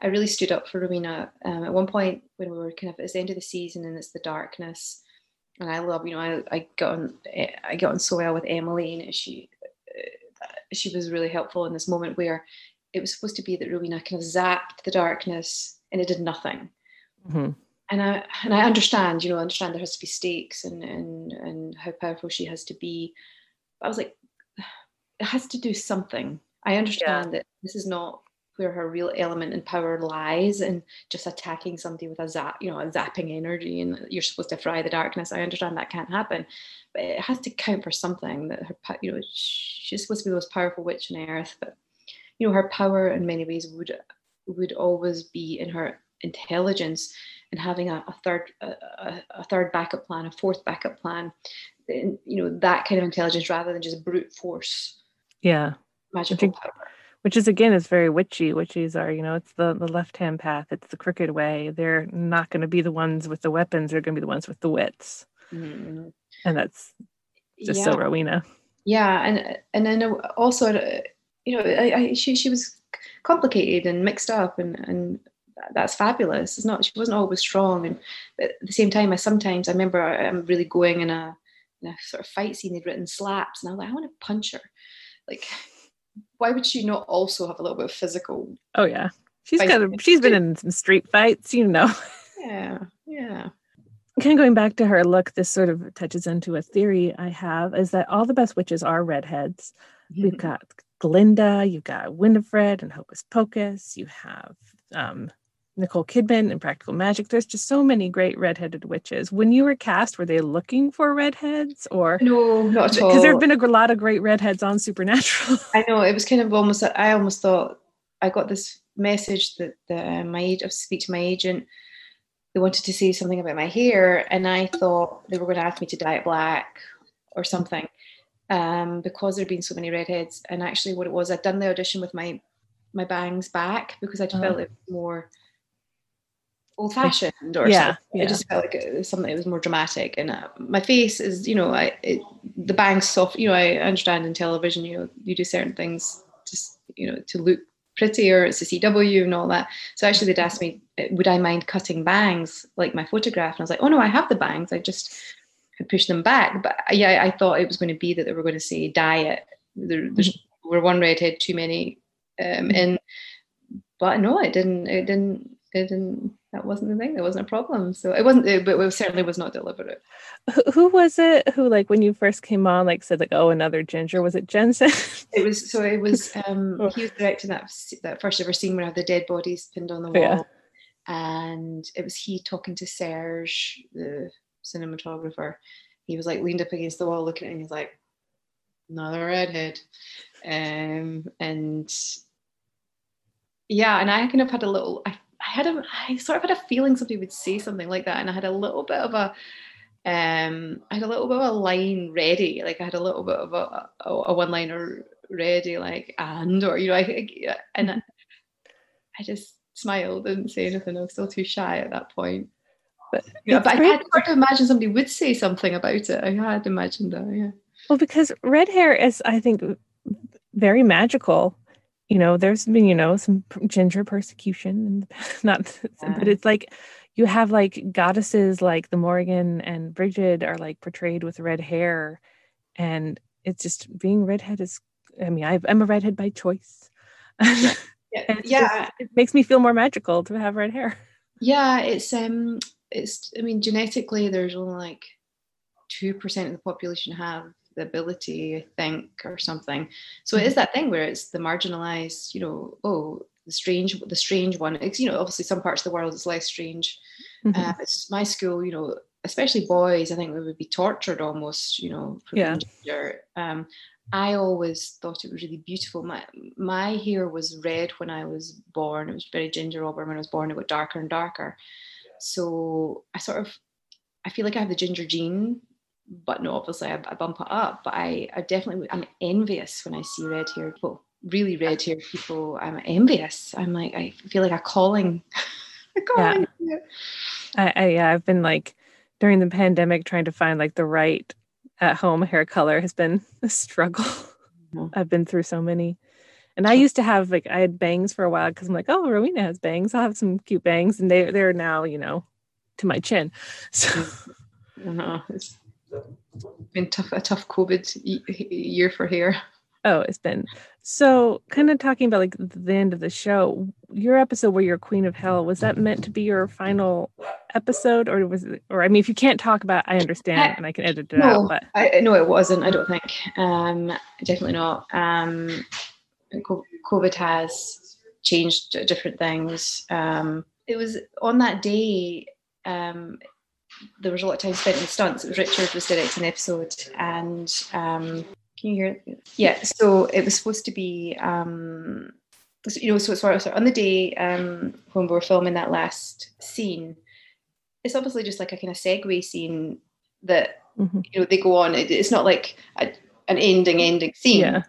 I: I really stood up for Rowena. Um, at one point when we were kind of it's the end of the season and it's the darkness, and I love, you know, I, I got on, I got on so well with Emily, and she, uh, she was really helpful in this moment where it was supposed to be that Rowena kind of zapped the darkness and it did nothing.
G: Mhm.
I: And I and I understand, you know, I understand there has to be stakes and and and how powerful she has to be. But I was like, it has to do something. I understand that this is not where her real element and power lies and just attacking somebody with a zap, you know, a zapping energy and you're supposed to fry the darkness. I understand that can't happen, but it has to count for something that her, you know, she's supposed to be the most powerful witch on earth, but you know, her power in many ways would would always be in her intelligence and having a, a third a, a, a third backup plan, a fourth backup plan, and, you know, that kind of intelligence rather than just brute force
G: Yeah.
I: Magical
G: think-
I: power.
G: which is again is very witchy. Witches are you know it's the the left hand path. It's the crooked way. They're not going to be the ones with the weapons. They're going to be the ones with the wits.
I: Mhm.
G: and that's just
I: yeah.
G: so rowena.
I: Yeah and and then also uh, you know I, I, she she was complicated and mixed up and and that's fabulous. It's not she wasn't always strong. And but at the same time i sometimes i remember i'm really going in a in a sort of fight scene. They'd written slaps and i was like i want to punch her. Like why would she not also have a little bit of physical
G: oh yeah. She's got a, she's been in some street fights you know.
I: Yeah yeah.
G: Kind of going back to her look this sort of touches into a theory i have is that all the best witches are redheads. We've got glinda you've got winifred and hocus pocus you have um Nicole Kidman and Practical Magic. There's just so many great redheaded witches. When you were cast, were they looking for redheads or
I: No, not at all.
G: because there have been a lot of great redheads on Supernatural.
I: I know it was kind of almost. I almost thought I got this message that the, uh, my agent, speak to my agent. They wanted to say something about my hair, and I thought they were going to ask me to dye it black or something, um, because there'd been so many redheads. And actually, what it was, I'd done the audition with my my bangs back because I
G: Uh-huh.
I: felt it more old fashioned or
G: yeah,
I: something.
G: yeah.
I: I just felt like it was something that was more dramatic. And uh, my face is, you know, I it, the bangs soft. You know, I understand in television, you know, you do certain things just, you know, to look prettier. It's a CW and all that. So actually, they'd asked me, uh, would I mind cutting bangs like my photograph? And I was like, oh no, I have the bangs. I just had pushed them back. But uh, yeah, I thought it was going to be that they were going to say diet. There, there's we're one redhead too many. Um, and but no, it didn't. It didn't. It didn't. That wasn't the thing. That wasn't a problem. So it wasn't. It, but it certainly was not deliberate.
G: who, who was it who like when you first came on like said like oh another ginger was it Jensen?
I: It was so. It was. Um,
G: Oh.
I: he was directing that that first ever scene where I had the dead bodies pinned on the wall,
G: Yeah.
I: and it was he talking to Serge, the cinematographer. He was like leaned up against the wall, looking at me. He's like, another redhead, um, and yeah, and I kind of had a little. I, I had a. I sort of had a feeling somebody would say something like that, and I had a little bit of a. Um, I had a little bit of a line ready, like I had a little bit of a, a, a one-liner ready, like and or you know, I, I and I, I just smiled, didn't say anything. I was still too shy at that point.
G: But
I: Yeah, but I had to imagine somebody would say something about it. I had imagined that, yeah.
G: Well, because red hair is, I think, very magical. You know, there's been, you know, some ginger persecution, and not, but it's like you have like goddesses like the Morrigan and Bridget are like portrayed with red hair, and it's just being redhead is. I mean, I, I'm a redhead by choice.
I: Yeah, yeah,
G: just- it makes me feel more magical to have red hair.
I: yeah. It's um, it's. I mean, genetically, there's only like two percent of the population have the ability, I think, or something. So it is that thing where it's the marginalized. You know, oh, the strange, the strange one. It's you know, obviously, some parts of the world it's less strange.
G: Mhm.
I: Uh, it's my school, you know, especially boys, I think we would be tortured almost, you know, for
G: Yeah.
I: ginger. Um, I always thought it was really beautiful. My my hair was red when I was born. It was very ginger auburn when I was born. It got darker and darker. So I sort of, I feel like I have the ginger gene, but no, obviously I, I bump it up. But I, I definitely, I'm envious when I see red haired people, really red haired people. I'm envious. I'm like, I feel like a calling. a calling. Yeah.
G: I, I yeah, I've been like during the pandemic trying to find like the right at home hair color has been a struggle.
I: Mhm.
G: I've been through so many. And I used to have like I had bangs for a while because I'm like, oh, Rowena has bangs. I'll have some cute bangs. And they they're now, you know, to my chin. So
I: Uh-huh. It's been tough, a tough COVID year for hair.
G: oh, it's been so kind of talking about like the end of the show. Your episode where you're Queen of Hell, was that meant to be your final episode or was it or I mean if you can't talk about it, I understand and I can edit it
I: No,
G: out, but
I: I no, it wasn't. I don't think. Um, definitely not. Um, COVID has changed different things. Um, it was on that day. Um, there was a lot of time spent in stunts. It was Richard was directing an episode, and um, can you hear? It? Yeah. So it was supposed to be. Um, you know, so it's of- so on the day um, when we were filming that last scene, it's obviously just like a kind of segue scene that
G: Mhm.
I: you know they go on. It, it's not like a, an ending ending scene.
G: yeah.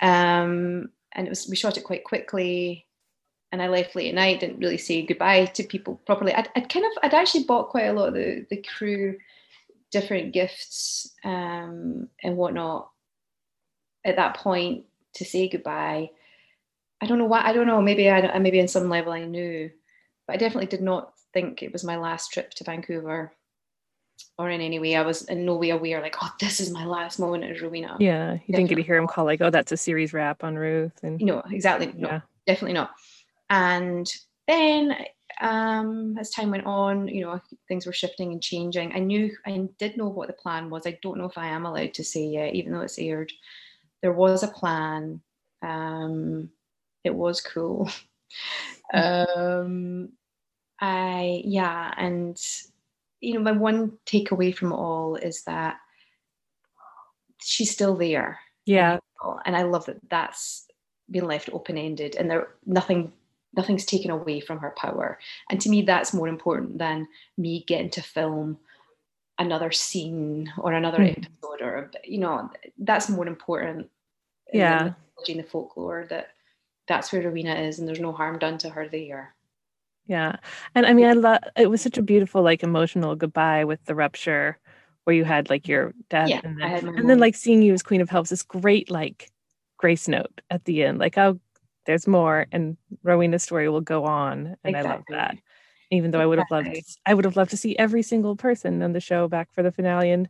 I: Um, and it was we shot it quite quickly, and I left late at night. Didn't really say goodbye to people properly. I'd, I'd kind of I'd actually bought quite a lot of the the crew different gifts um, and whatnot at that point to say goodbye. I don't know why. I don't know. Maybe I maybe on some level I knew, but I definitely did not think it was my last trip to Vancouver. Or in any way, I was in no way aware, like, oh, this is my last moment as Rowena.
G: Yeah, you didn't get to hear him call like, "Oh, that's a series wrap on Ruth," and
I: you know exactly no
G: Yeah.
I: definitely not and then um as time went on you know things were shifting and changing. I knew i did know what the plan was. I don't know if i am allowed to say yet even though it's aired. There was a plan. Um it was cool. Um I yeah, and you know, my one takeaway from it all is that she's still there.
G: Yeah.
I: And I love that that's been left open ended and there nothing nothing's taken away from her power. And to me that's more important than me getting to film another scene or another
G: Mhm.
I: episode or you know, that's more important in
G: Yeah.
I: the mythology and the folklore that that's where Rowena is and there's no harm done to her there.
G: Yeah. And I mean, I love it was such a beautiful, like emotional goodbye with the rupture where you had like your death
I: Yeah,
G: and then, and then like seeing you as Queen of Helps, this great like grace note at the end, like, oh, there's more and Rowena's story will go on. And I love that. Even though I would have loved
I: Exactly.
G: I would have loved to see every single person on the show back for the finale. And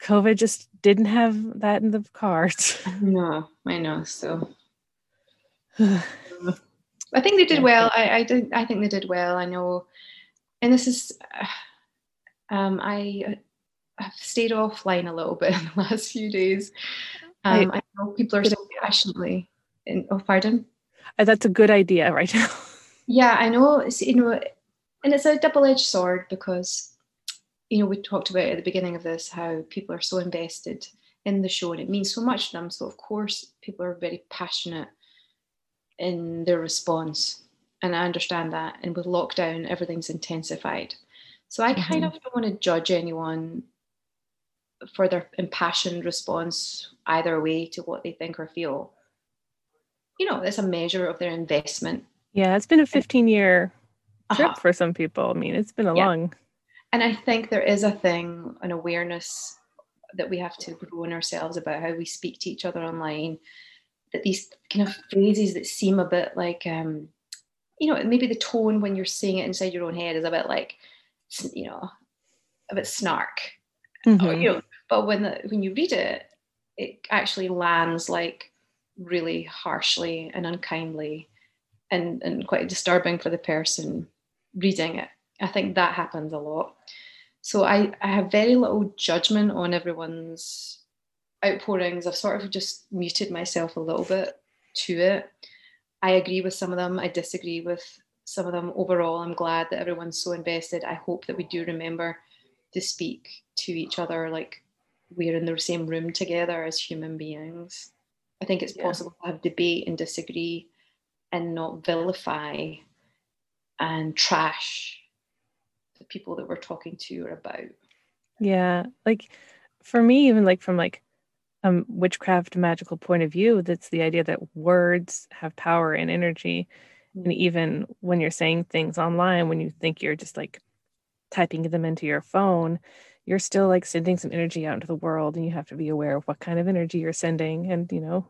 G: COVID just didn't have that in the cards.
I: No, I know. So I think they did well. I, I did. I think they did well. I know, and this is. Um, I have stayed offline a little bit in the last few days. Um, I, know people are so passionately. In, oh, pardon.
G: That's a good idea right now.
I: Yeah, I know. It's, you know, and it's a double-edged sword because, you know, we talked about at the beginning of this how people are so invested in the show and it means so much to them. So of course, people are very passionate in their response, and I understand that. And with lockdown, everything's intensified. So I kind
G: Mhm.
I: of don't want to judge anyone for their impassioned response either way to what they think or feel. You know, it's a measure of their investment
G: yeah, it's been a 15 year trip
I: Uh-huh.
G: for some people. I mean, it's been a
I: Yeah.
G: long
I: And I think there is a thing, an awareness that we have to grow in ourselves about how we speak to each other online. That these kind of phrases that seem a bit like, um, you know, maybe the tone when you're saying it inside your own head is a bit like, you know, a bit snark. Or,
G: Mhm.
I: you know, but when the, when you read it, it actually lands like really harshly and unkindly, and and quite disturbing for the person reading it. I think that happens a lot. So I, I have very little judgment on everyone's outpourings. I've sort of just muted myself a little bit to it. I agree with some of them. I disagree with some of them. Overall, I'm glad that everyone's so invested. I hope that we do remember to speak to each other like we're in the same room together as human beings. I think it's
G: Yeah.
I: possible to have debate and disagree and not vilify and trash the people that we're talking to or about.
G: Yeah, like for me, even like from like um witchcraft magical point of view, that's the idea that words have power and energy. And even when you're saying things online, when you think you're just like typing them into your phone, you're still like sending some energy out into the world, and you have to be aware of what kind of energy you're sending. And you know,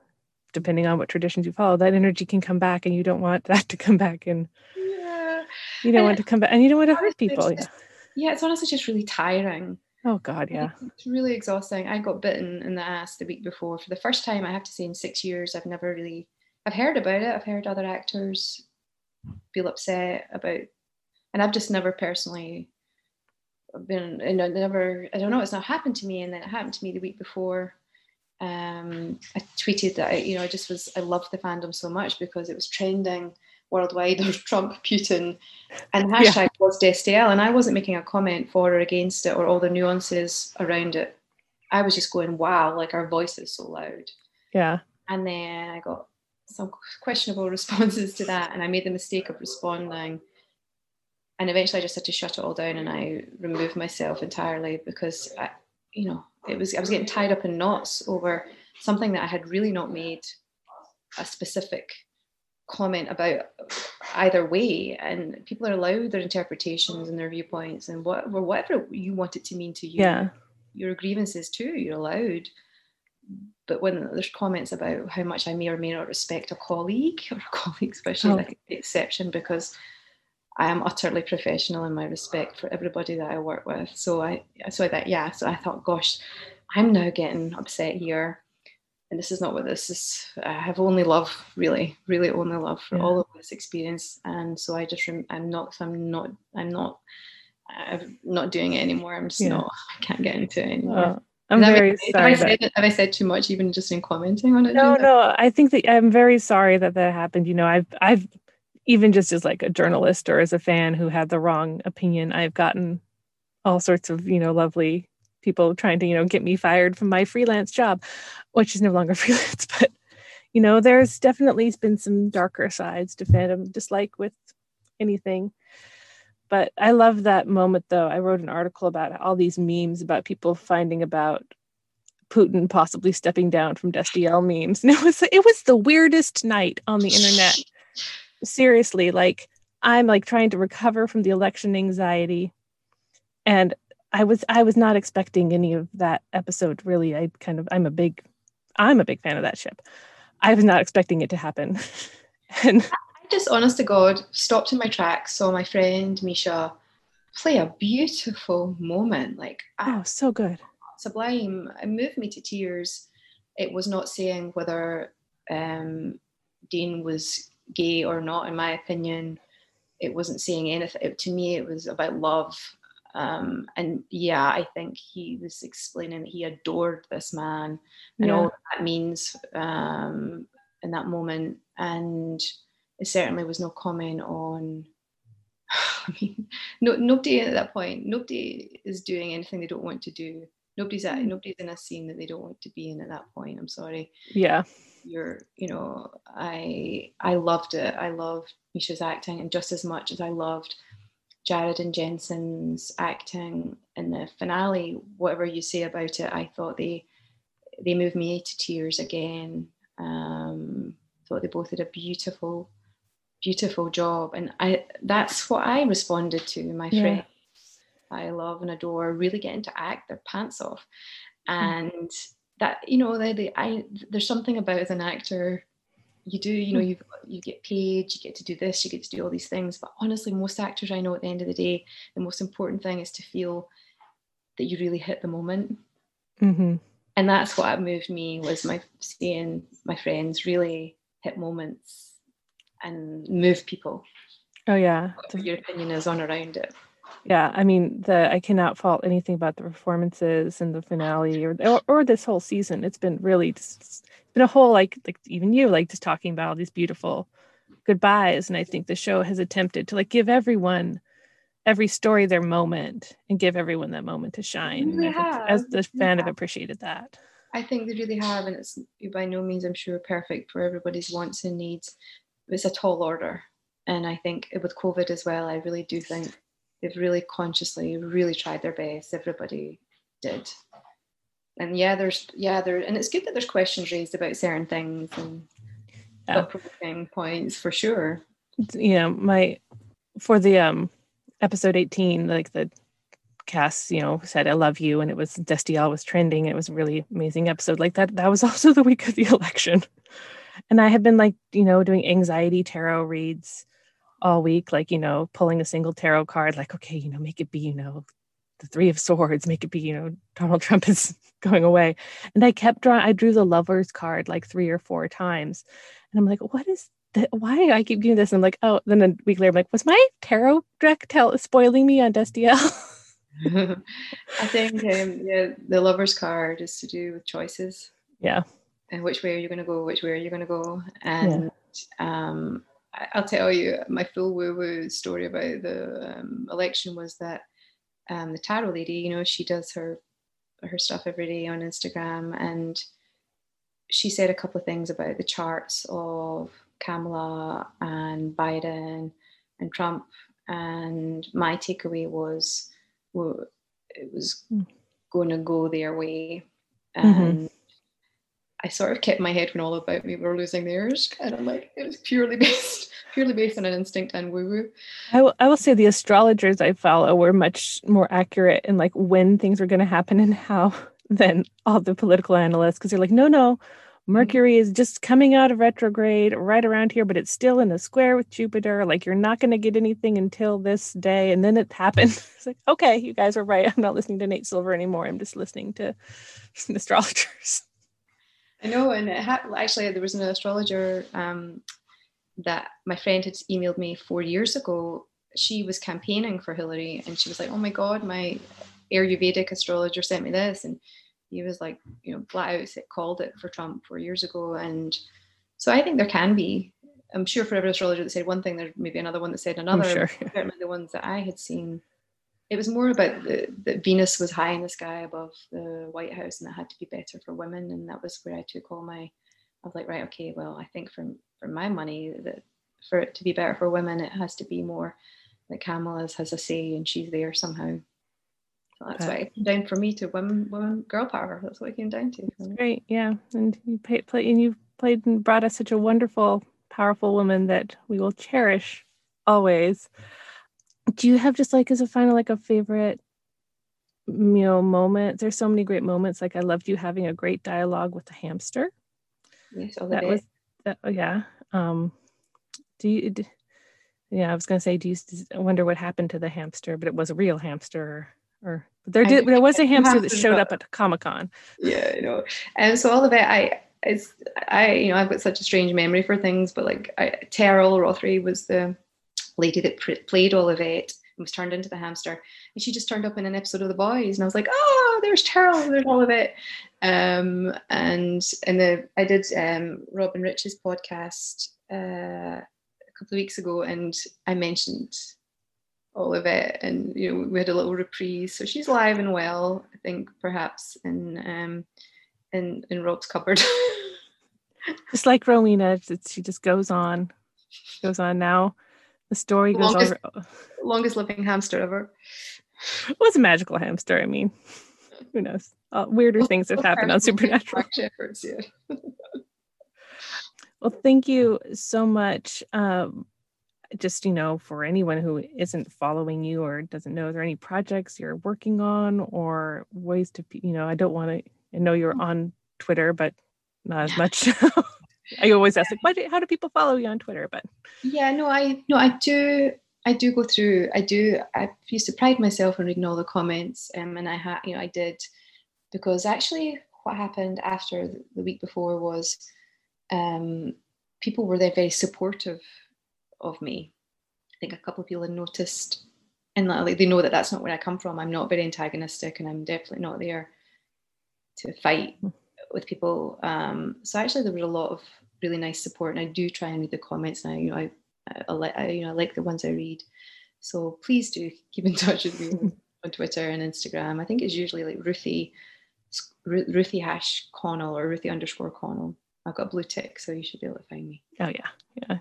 G: depending on what traditions you follow, that energy can come back, and you don't want that to come back, and
I: Yeah.
G: you don't want to come back, and you don't want to hurt people.
I: it's
G: Yeah.
I: just- yeah, it's honestly just really tiring.
G: Oh God, yeah.
I: It's really exhausting. I got bitten in the ass the week before for the first time. I have to say in six years, I've never really. I've heard about it. I've heard other actors feel upset about, and I've just never personally been. And I never. I don't know. It's not happened to me, and then it happened to me the week before. Um, I tweeted that I, you know I just was. I loved the fandom so much because it was trending worldwide. There was Trump, Putin, and the
G: Yeah.
I: hashtag was Destiel, and I wasn't making a comment for or against it or all the nuances around it. I was just going, wow, like our voice is so loud.
G: Yeah.
I: And then I got some questionable responses to that, and I made the mistake of responding. And eventually, I just had to shut it all down, and I removed myself entirely because, I, you know, it was I was getting tied up in knots over something that I had really not made a specific comment about either way and people are allowed their interpretations and their viewpoints and what or whatever you want it to mean to you
G: Yeah.
I: your grievances too you're allowed but when there's comments about how much I may or may not respect a colleague or a colleague especially
G: Oh.
I: like the exception because I am utterly professional in my respect for everybody that I work with. So I so that yeah so I thought gosh I'm now getting upset here. And this is not what this is i have only love really really only love for
G: Yeah.
I: all of this experience. And so i just rem- i'm not i'm not i'm not i'm not doing it anymore. I'm just
G: Yeah.
I: not i can't get into it anymore.
G: Oh, I'm
I: Have I-
G: very
I: have
G: sorry.
I: I, said, have I said too much even just in commenting on it?
G: No no i think that i'm very sorry that that happened. You know i've i've even just as like a journalist or as a fan who had the wrong opinion, I've gotten all sorts of, you know, lovely people trying to, you know, get me fired from my freelance job, which is no longer freelance, but you know, there's definitely been some darker sides to fandom, just like with anything. But I love that moment though. I wrote an article about all these memes about people finding about Putin possibly stepping down from Destiel memes. And it was it was the weirdest night on the internet. Seriously, like I'm like trying to recover from the election anxiety. And I was I was not expecting any of that episode really. I kind of I'm a big I'm a big fan of that ship. I was not expecting it to happen. and
I: I just honest to God stopped in my tracks, saw my friend Misha play a beautiful moment. Like
G: oh, so good
I: sublime. It moved me to tears. It was not saying whether um, Dean was gay or not, in my opinion. It wasn't saying anything. It, to me, it was about love. Um, and yeah, I think he was explaining that he adored this man and yeah. all that means um, in that moment. And it certainly was no comment on I mean, no, nobody at that point, nobody is doing anything they don't want to do nobody's at mm. nobody's in a scene that they don't want to be in at that point i'm sorry
G: yeah
I: you're you know i i loved it i loved misha's acting and just as much as i loved jared and jensen's acting in the finale whatever you say about it i thought they they moved me to tears again um thought they both did a beautiful beautiful job and i that's what i responded to my yeah. friend I love and adore really getting to act their pants off. Hmm. And mm. That, you know, they, they, I, there's something about as an actor, you do, you know, hmm. you you get paid, you get to do this, you get to do all these things. But honestly, most actors I know at the end of the day, the most important thing is to feel that you really hit the moment.
G: Mm-hmm.
I: And that's what moved me was my seeing my friends really hit moments and move people.
G: Oh yeah.
I: Your opinion is on around it
G: yeah i mean the i cannot fault anything about the performances and the finale or, or, or this whole season. It's been really just it's been a whole like like even you like just talking about all these beautiful goodbyes. And i think the show has attempted to like give everyone every story their moment and give everyone that moment to shine.
I: Really
G: as the fan have appreciated that.
I: I think they really have and it's by no means i'm sure perfect for everybody's wants and needs. It's a tall order. And i think with covid as well i really do think they've really consciously really tried their best. Everybody did. And yeah there's yeah there and it's good that there's questions raised about certain things and yeah. provoking points for sure.
G: Yeah my for the um episode 18 like the cast you know said i love you and it was destiel was trending. It was a really amazing episode. Like that that was also the week of the election. And i have been like you know doing anxiety tarot reads all week, like, you know, pulling a single tarot card, like, okay, you know, make it be, you know, the three of swords, make it be, you know, Donald Trump is going away. And I kept drawing, I drew the lover's card like three or four times. And I'm like, what is that? Why I keep doing this? And I'm like, oh, then a week later, I'm like, was my tarot deck tell spoiling me on Destiel?
I: I think um, yeah, the lover's card is to do with choices.
G: Yeah.
I: And which way are you going to go? Which way are you going to go? And yeah. um, I'll tell you my full woo woo story about the um, election was that um, the tarot lady, you know, she does her her stuff every day on Instagram, and she said a couple of things about the charts of Kamala and Biden and Trump, and my takeaway was, well, it was mm. going to go their way, mm-hmm. and. Mm-hmm. I sort of kept my head when all about me were losing theirs, and I'm like, it was purely based purely based on an instinct and woo woo.
G: I, will say the astrologers I follow were much more accurate in like when things were going to happen and how than all the political analysts because they're like, no, no, Mercury is just coming out of retrograde right around here, but it's still in a square with Jupiter. Like you're not going to get anything until this day, and then it happened. it's like, okay, you guys are right. I'm not listening to Nate Silver anymore. I'm just listening to astrologers.
I: I know, and it ha- actually there was an astrologer um, that my friend had emailed me four years ago. She was campaigning for Hillary and she was like, Oh my God, my Ayurvedic astrologer sent me this. And he was like, you know, flat out called it for Trump four years ago. And so I think there can be I'm sure for every astrologer that said one thing, there's maybe another one that said another.
G: sure.
I: Certainly the ones that I had seen, it was more about the, that Venus was high in the sky above the White House, and it had to be better for women, and that was where I took all my. I was like, right, okay, well, I think for for my money that for it to be better for women, it has to be more that Kamala has a say and she's there somehow. So that's why it came down for me to women, women, girl power. That's what it came down to.
G: Great, yeah, and you play, play and you played and brought us such a wonderful, powerful woman that we will cherish always. Do you have just like as a final like a favorite, you know, moment? There's so many great moments. Like I loved you having a great dialogue with the hamster.
I: Yes,
G: That
I: day.
G: was that. Oh yeah. Um, do you? yeah, I was gonna say, do you wonder what happened to the hamster? But it was a real hamster, or, or there did. There was a hamster that showed up at Comic Con.
I: yeah, you know. And so all of it, I, it's, I, you know, I've got such a strange memory for things, but like I, Teryl Rothery was the lady that pr- played Olivet and was turned into the hamster, and she just turned up in an episode of The Boys, and I was like, oh, there's Teryl, there's Olivet. Um, and in the I did um Rob and Rich's podcast uh, a couple of weeks ago, and I mentioned Olivet, and you know we had a little reprise. So she's alive and well, I think perhaps in um in in Rob's cupboard.
G: Just like Rowena, she just goes on, goes on. Now the story goes
I: Longest-
G: over.
I: Longest living hamster ever.
G: It was a magical hamster. I mean, who knows? Uh, weirder things have happened on Supernatural.
I: Shepherds, yeah.
G: Well, thank you so much. Um, just you know, for anyone who isn't following you or doesn't know, are there any projects you're working on or ways to, you know, I don't want to. I know you're on Twitter, but not as much. I always ask, like, why do, how do people follow you on Twitter? But
I: Yeah, no, I no, I do. I do go through. I do. I used to pride myself on reading all the comments, um, and I had, you know, I did because actually, what happened after the, week before was, um, people were there very supportive of me. I think a couple of people had noticed, and like they know that that's not where I come from. I'm not very antagonistic, and I'm definitely not there to fight with people. Um, so actually, there was a lot of really nice support, and I do try and read the comments. And I, you know, I, I, like, I, you know, I like the ones I read. So please do keep in touch with me on Twitter and Instagram. I think it's usually like Ruthie, Ru- Ruthie hash Connell or Ruthie underscore Connell. I've got a blue tick, so you should be able to find me.
G: oh yeah, yeah.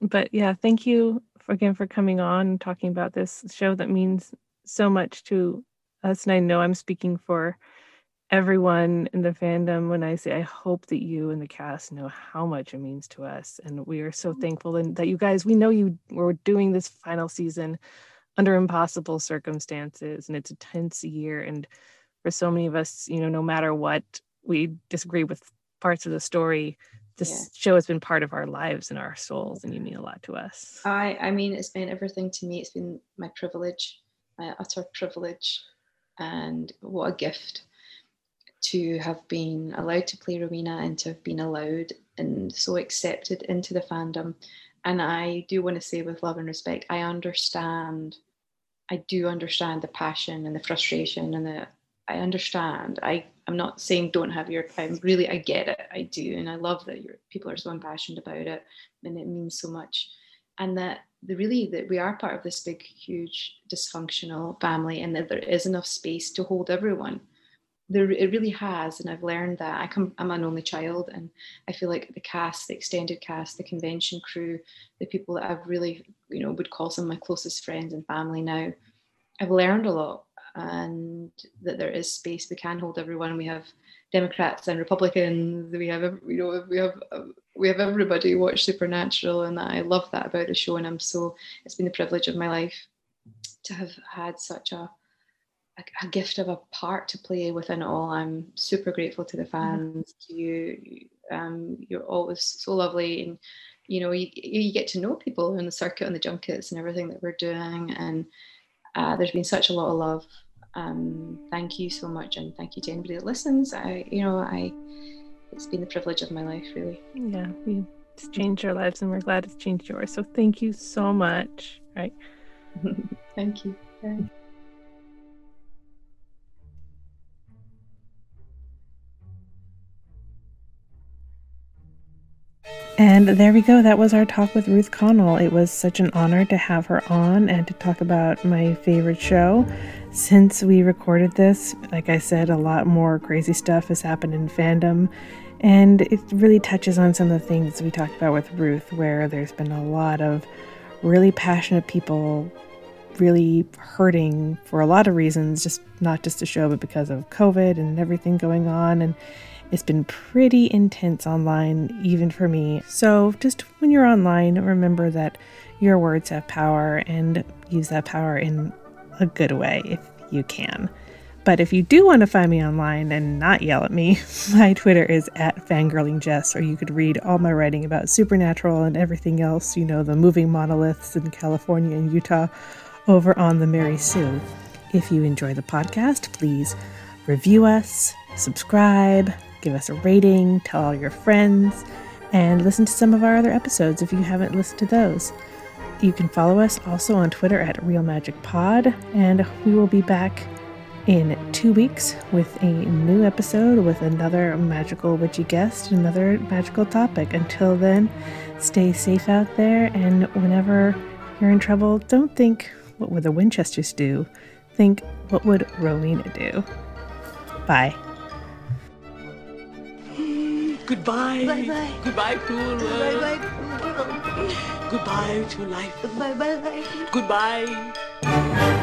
G: but yeah, thank you for, again for coming on and talking about this show that means so much to us. And I know I'm speaking for everyone in the fandom when I say I hope that you and the cast know how much it means to us. And we are so mm-hmm. thankful and that you guys, we know you were doing this final season under impossible circumstances and it's a tense year. And for so many of us, you know, no matter what we disagree with parts of the story, this
I: Yeah.
G: show has been part of our lives and our souls, and you mean a lot to us.
I: I, I mean, it's been everything to me. It's been my privilege, my utter privilege, and what a gift to have been allowed to play Rowena and to have been allowed and so accepted into the fandom. And I do want to say, with love and respect, I understand. I do understand the passion and the frustration and the. I understand. I I'm not saying don't have your. I'm really. I get it. I do, and I love that your people are so impassioned about it, and it means so much and that the really that we are part of this big huge dysfunctional family and that there is enough space to hold everyone there it really has and i've learned that. I come i'm an only child and i feel like the cast the extended cast the convention crew the people that i've really you know would call some of my closest friends and family now i've learned a lot and that there is space. We can hold everyone. We have democrats and republicans. We have you know we have we have everybody watch supernatural and i love that about the show and i'm so it's been the privilege of my life to have had such a a, a gift of a part to play within it all i'm super grateful to the fans to you um, you're always so lovely and you know you, you get to know people in the circuit and the junkets and everything that we're doing and uh, there's been such a lot of love um, thank you so much and thank you to anybody that listens i you know i it's been the privilege of my life really
G: Yeah, we it's changed our lives, and we're glad it's changed yours. So thank you so much. Right.
I: thank you.
G: And there we go. That was our talk with Ruth Connell. It was such an honor to have her on and to talk about my favorite show. Since we recorded this, like I said, a lot more crazy stuff has happened in fandom. And it really touches on some of the things we talked about with Ruth, where there's been a lot of really passionate people really hurting for a lot of reasons, just not just the show, but because of COVID and everything going on. And it's been pretty intense online, even for me. So just when you're online, remember that your words have power and use that power in a good way if you can. But if you do want to find me online and not yell at me, my Twitter is at fangirlingjess, or you could read all my writing about supernatural and everything else, you know, the moving monoliths in California and Utah, over on the Mary Sue. If you enjoy the podcast, please review us, subscribe, give us a rating, tell all your friends, and listen to some of our other episodes if you haven't listened to those. You can follow us also on Twitter at Real Magic Pod, and we will be back in two weeks with a new episode with another magical witchy guest, another magical topic. Until then, stay safe out there, and whenever you're in trouble, don't think, what would the Winchesters do? Think, what would Rowena do? Bye.
A: Goodbye.
D: Bye bye.
A: Goodbye, cruel world.
D: Bye bye, cruel world.
A: Goodbye to life.
D: Bye bye, life.
A: Goodbye.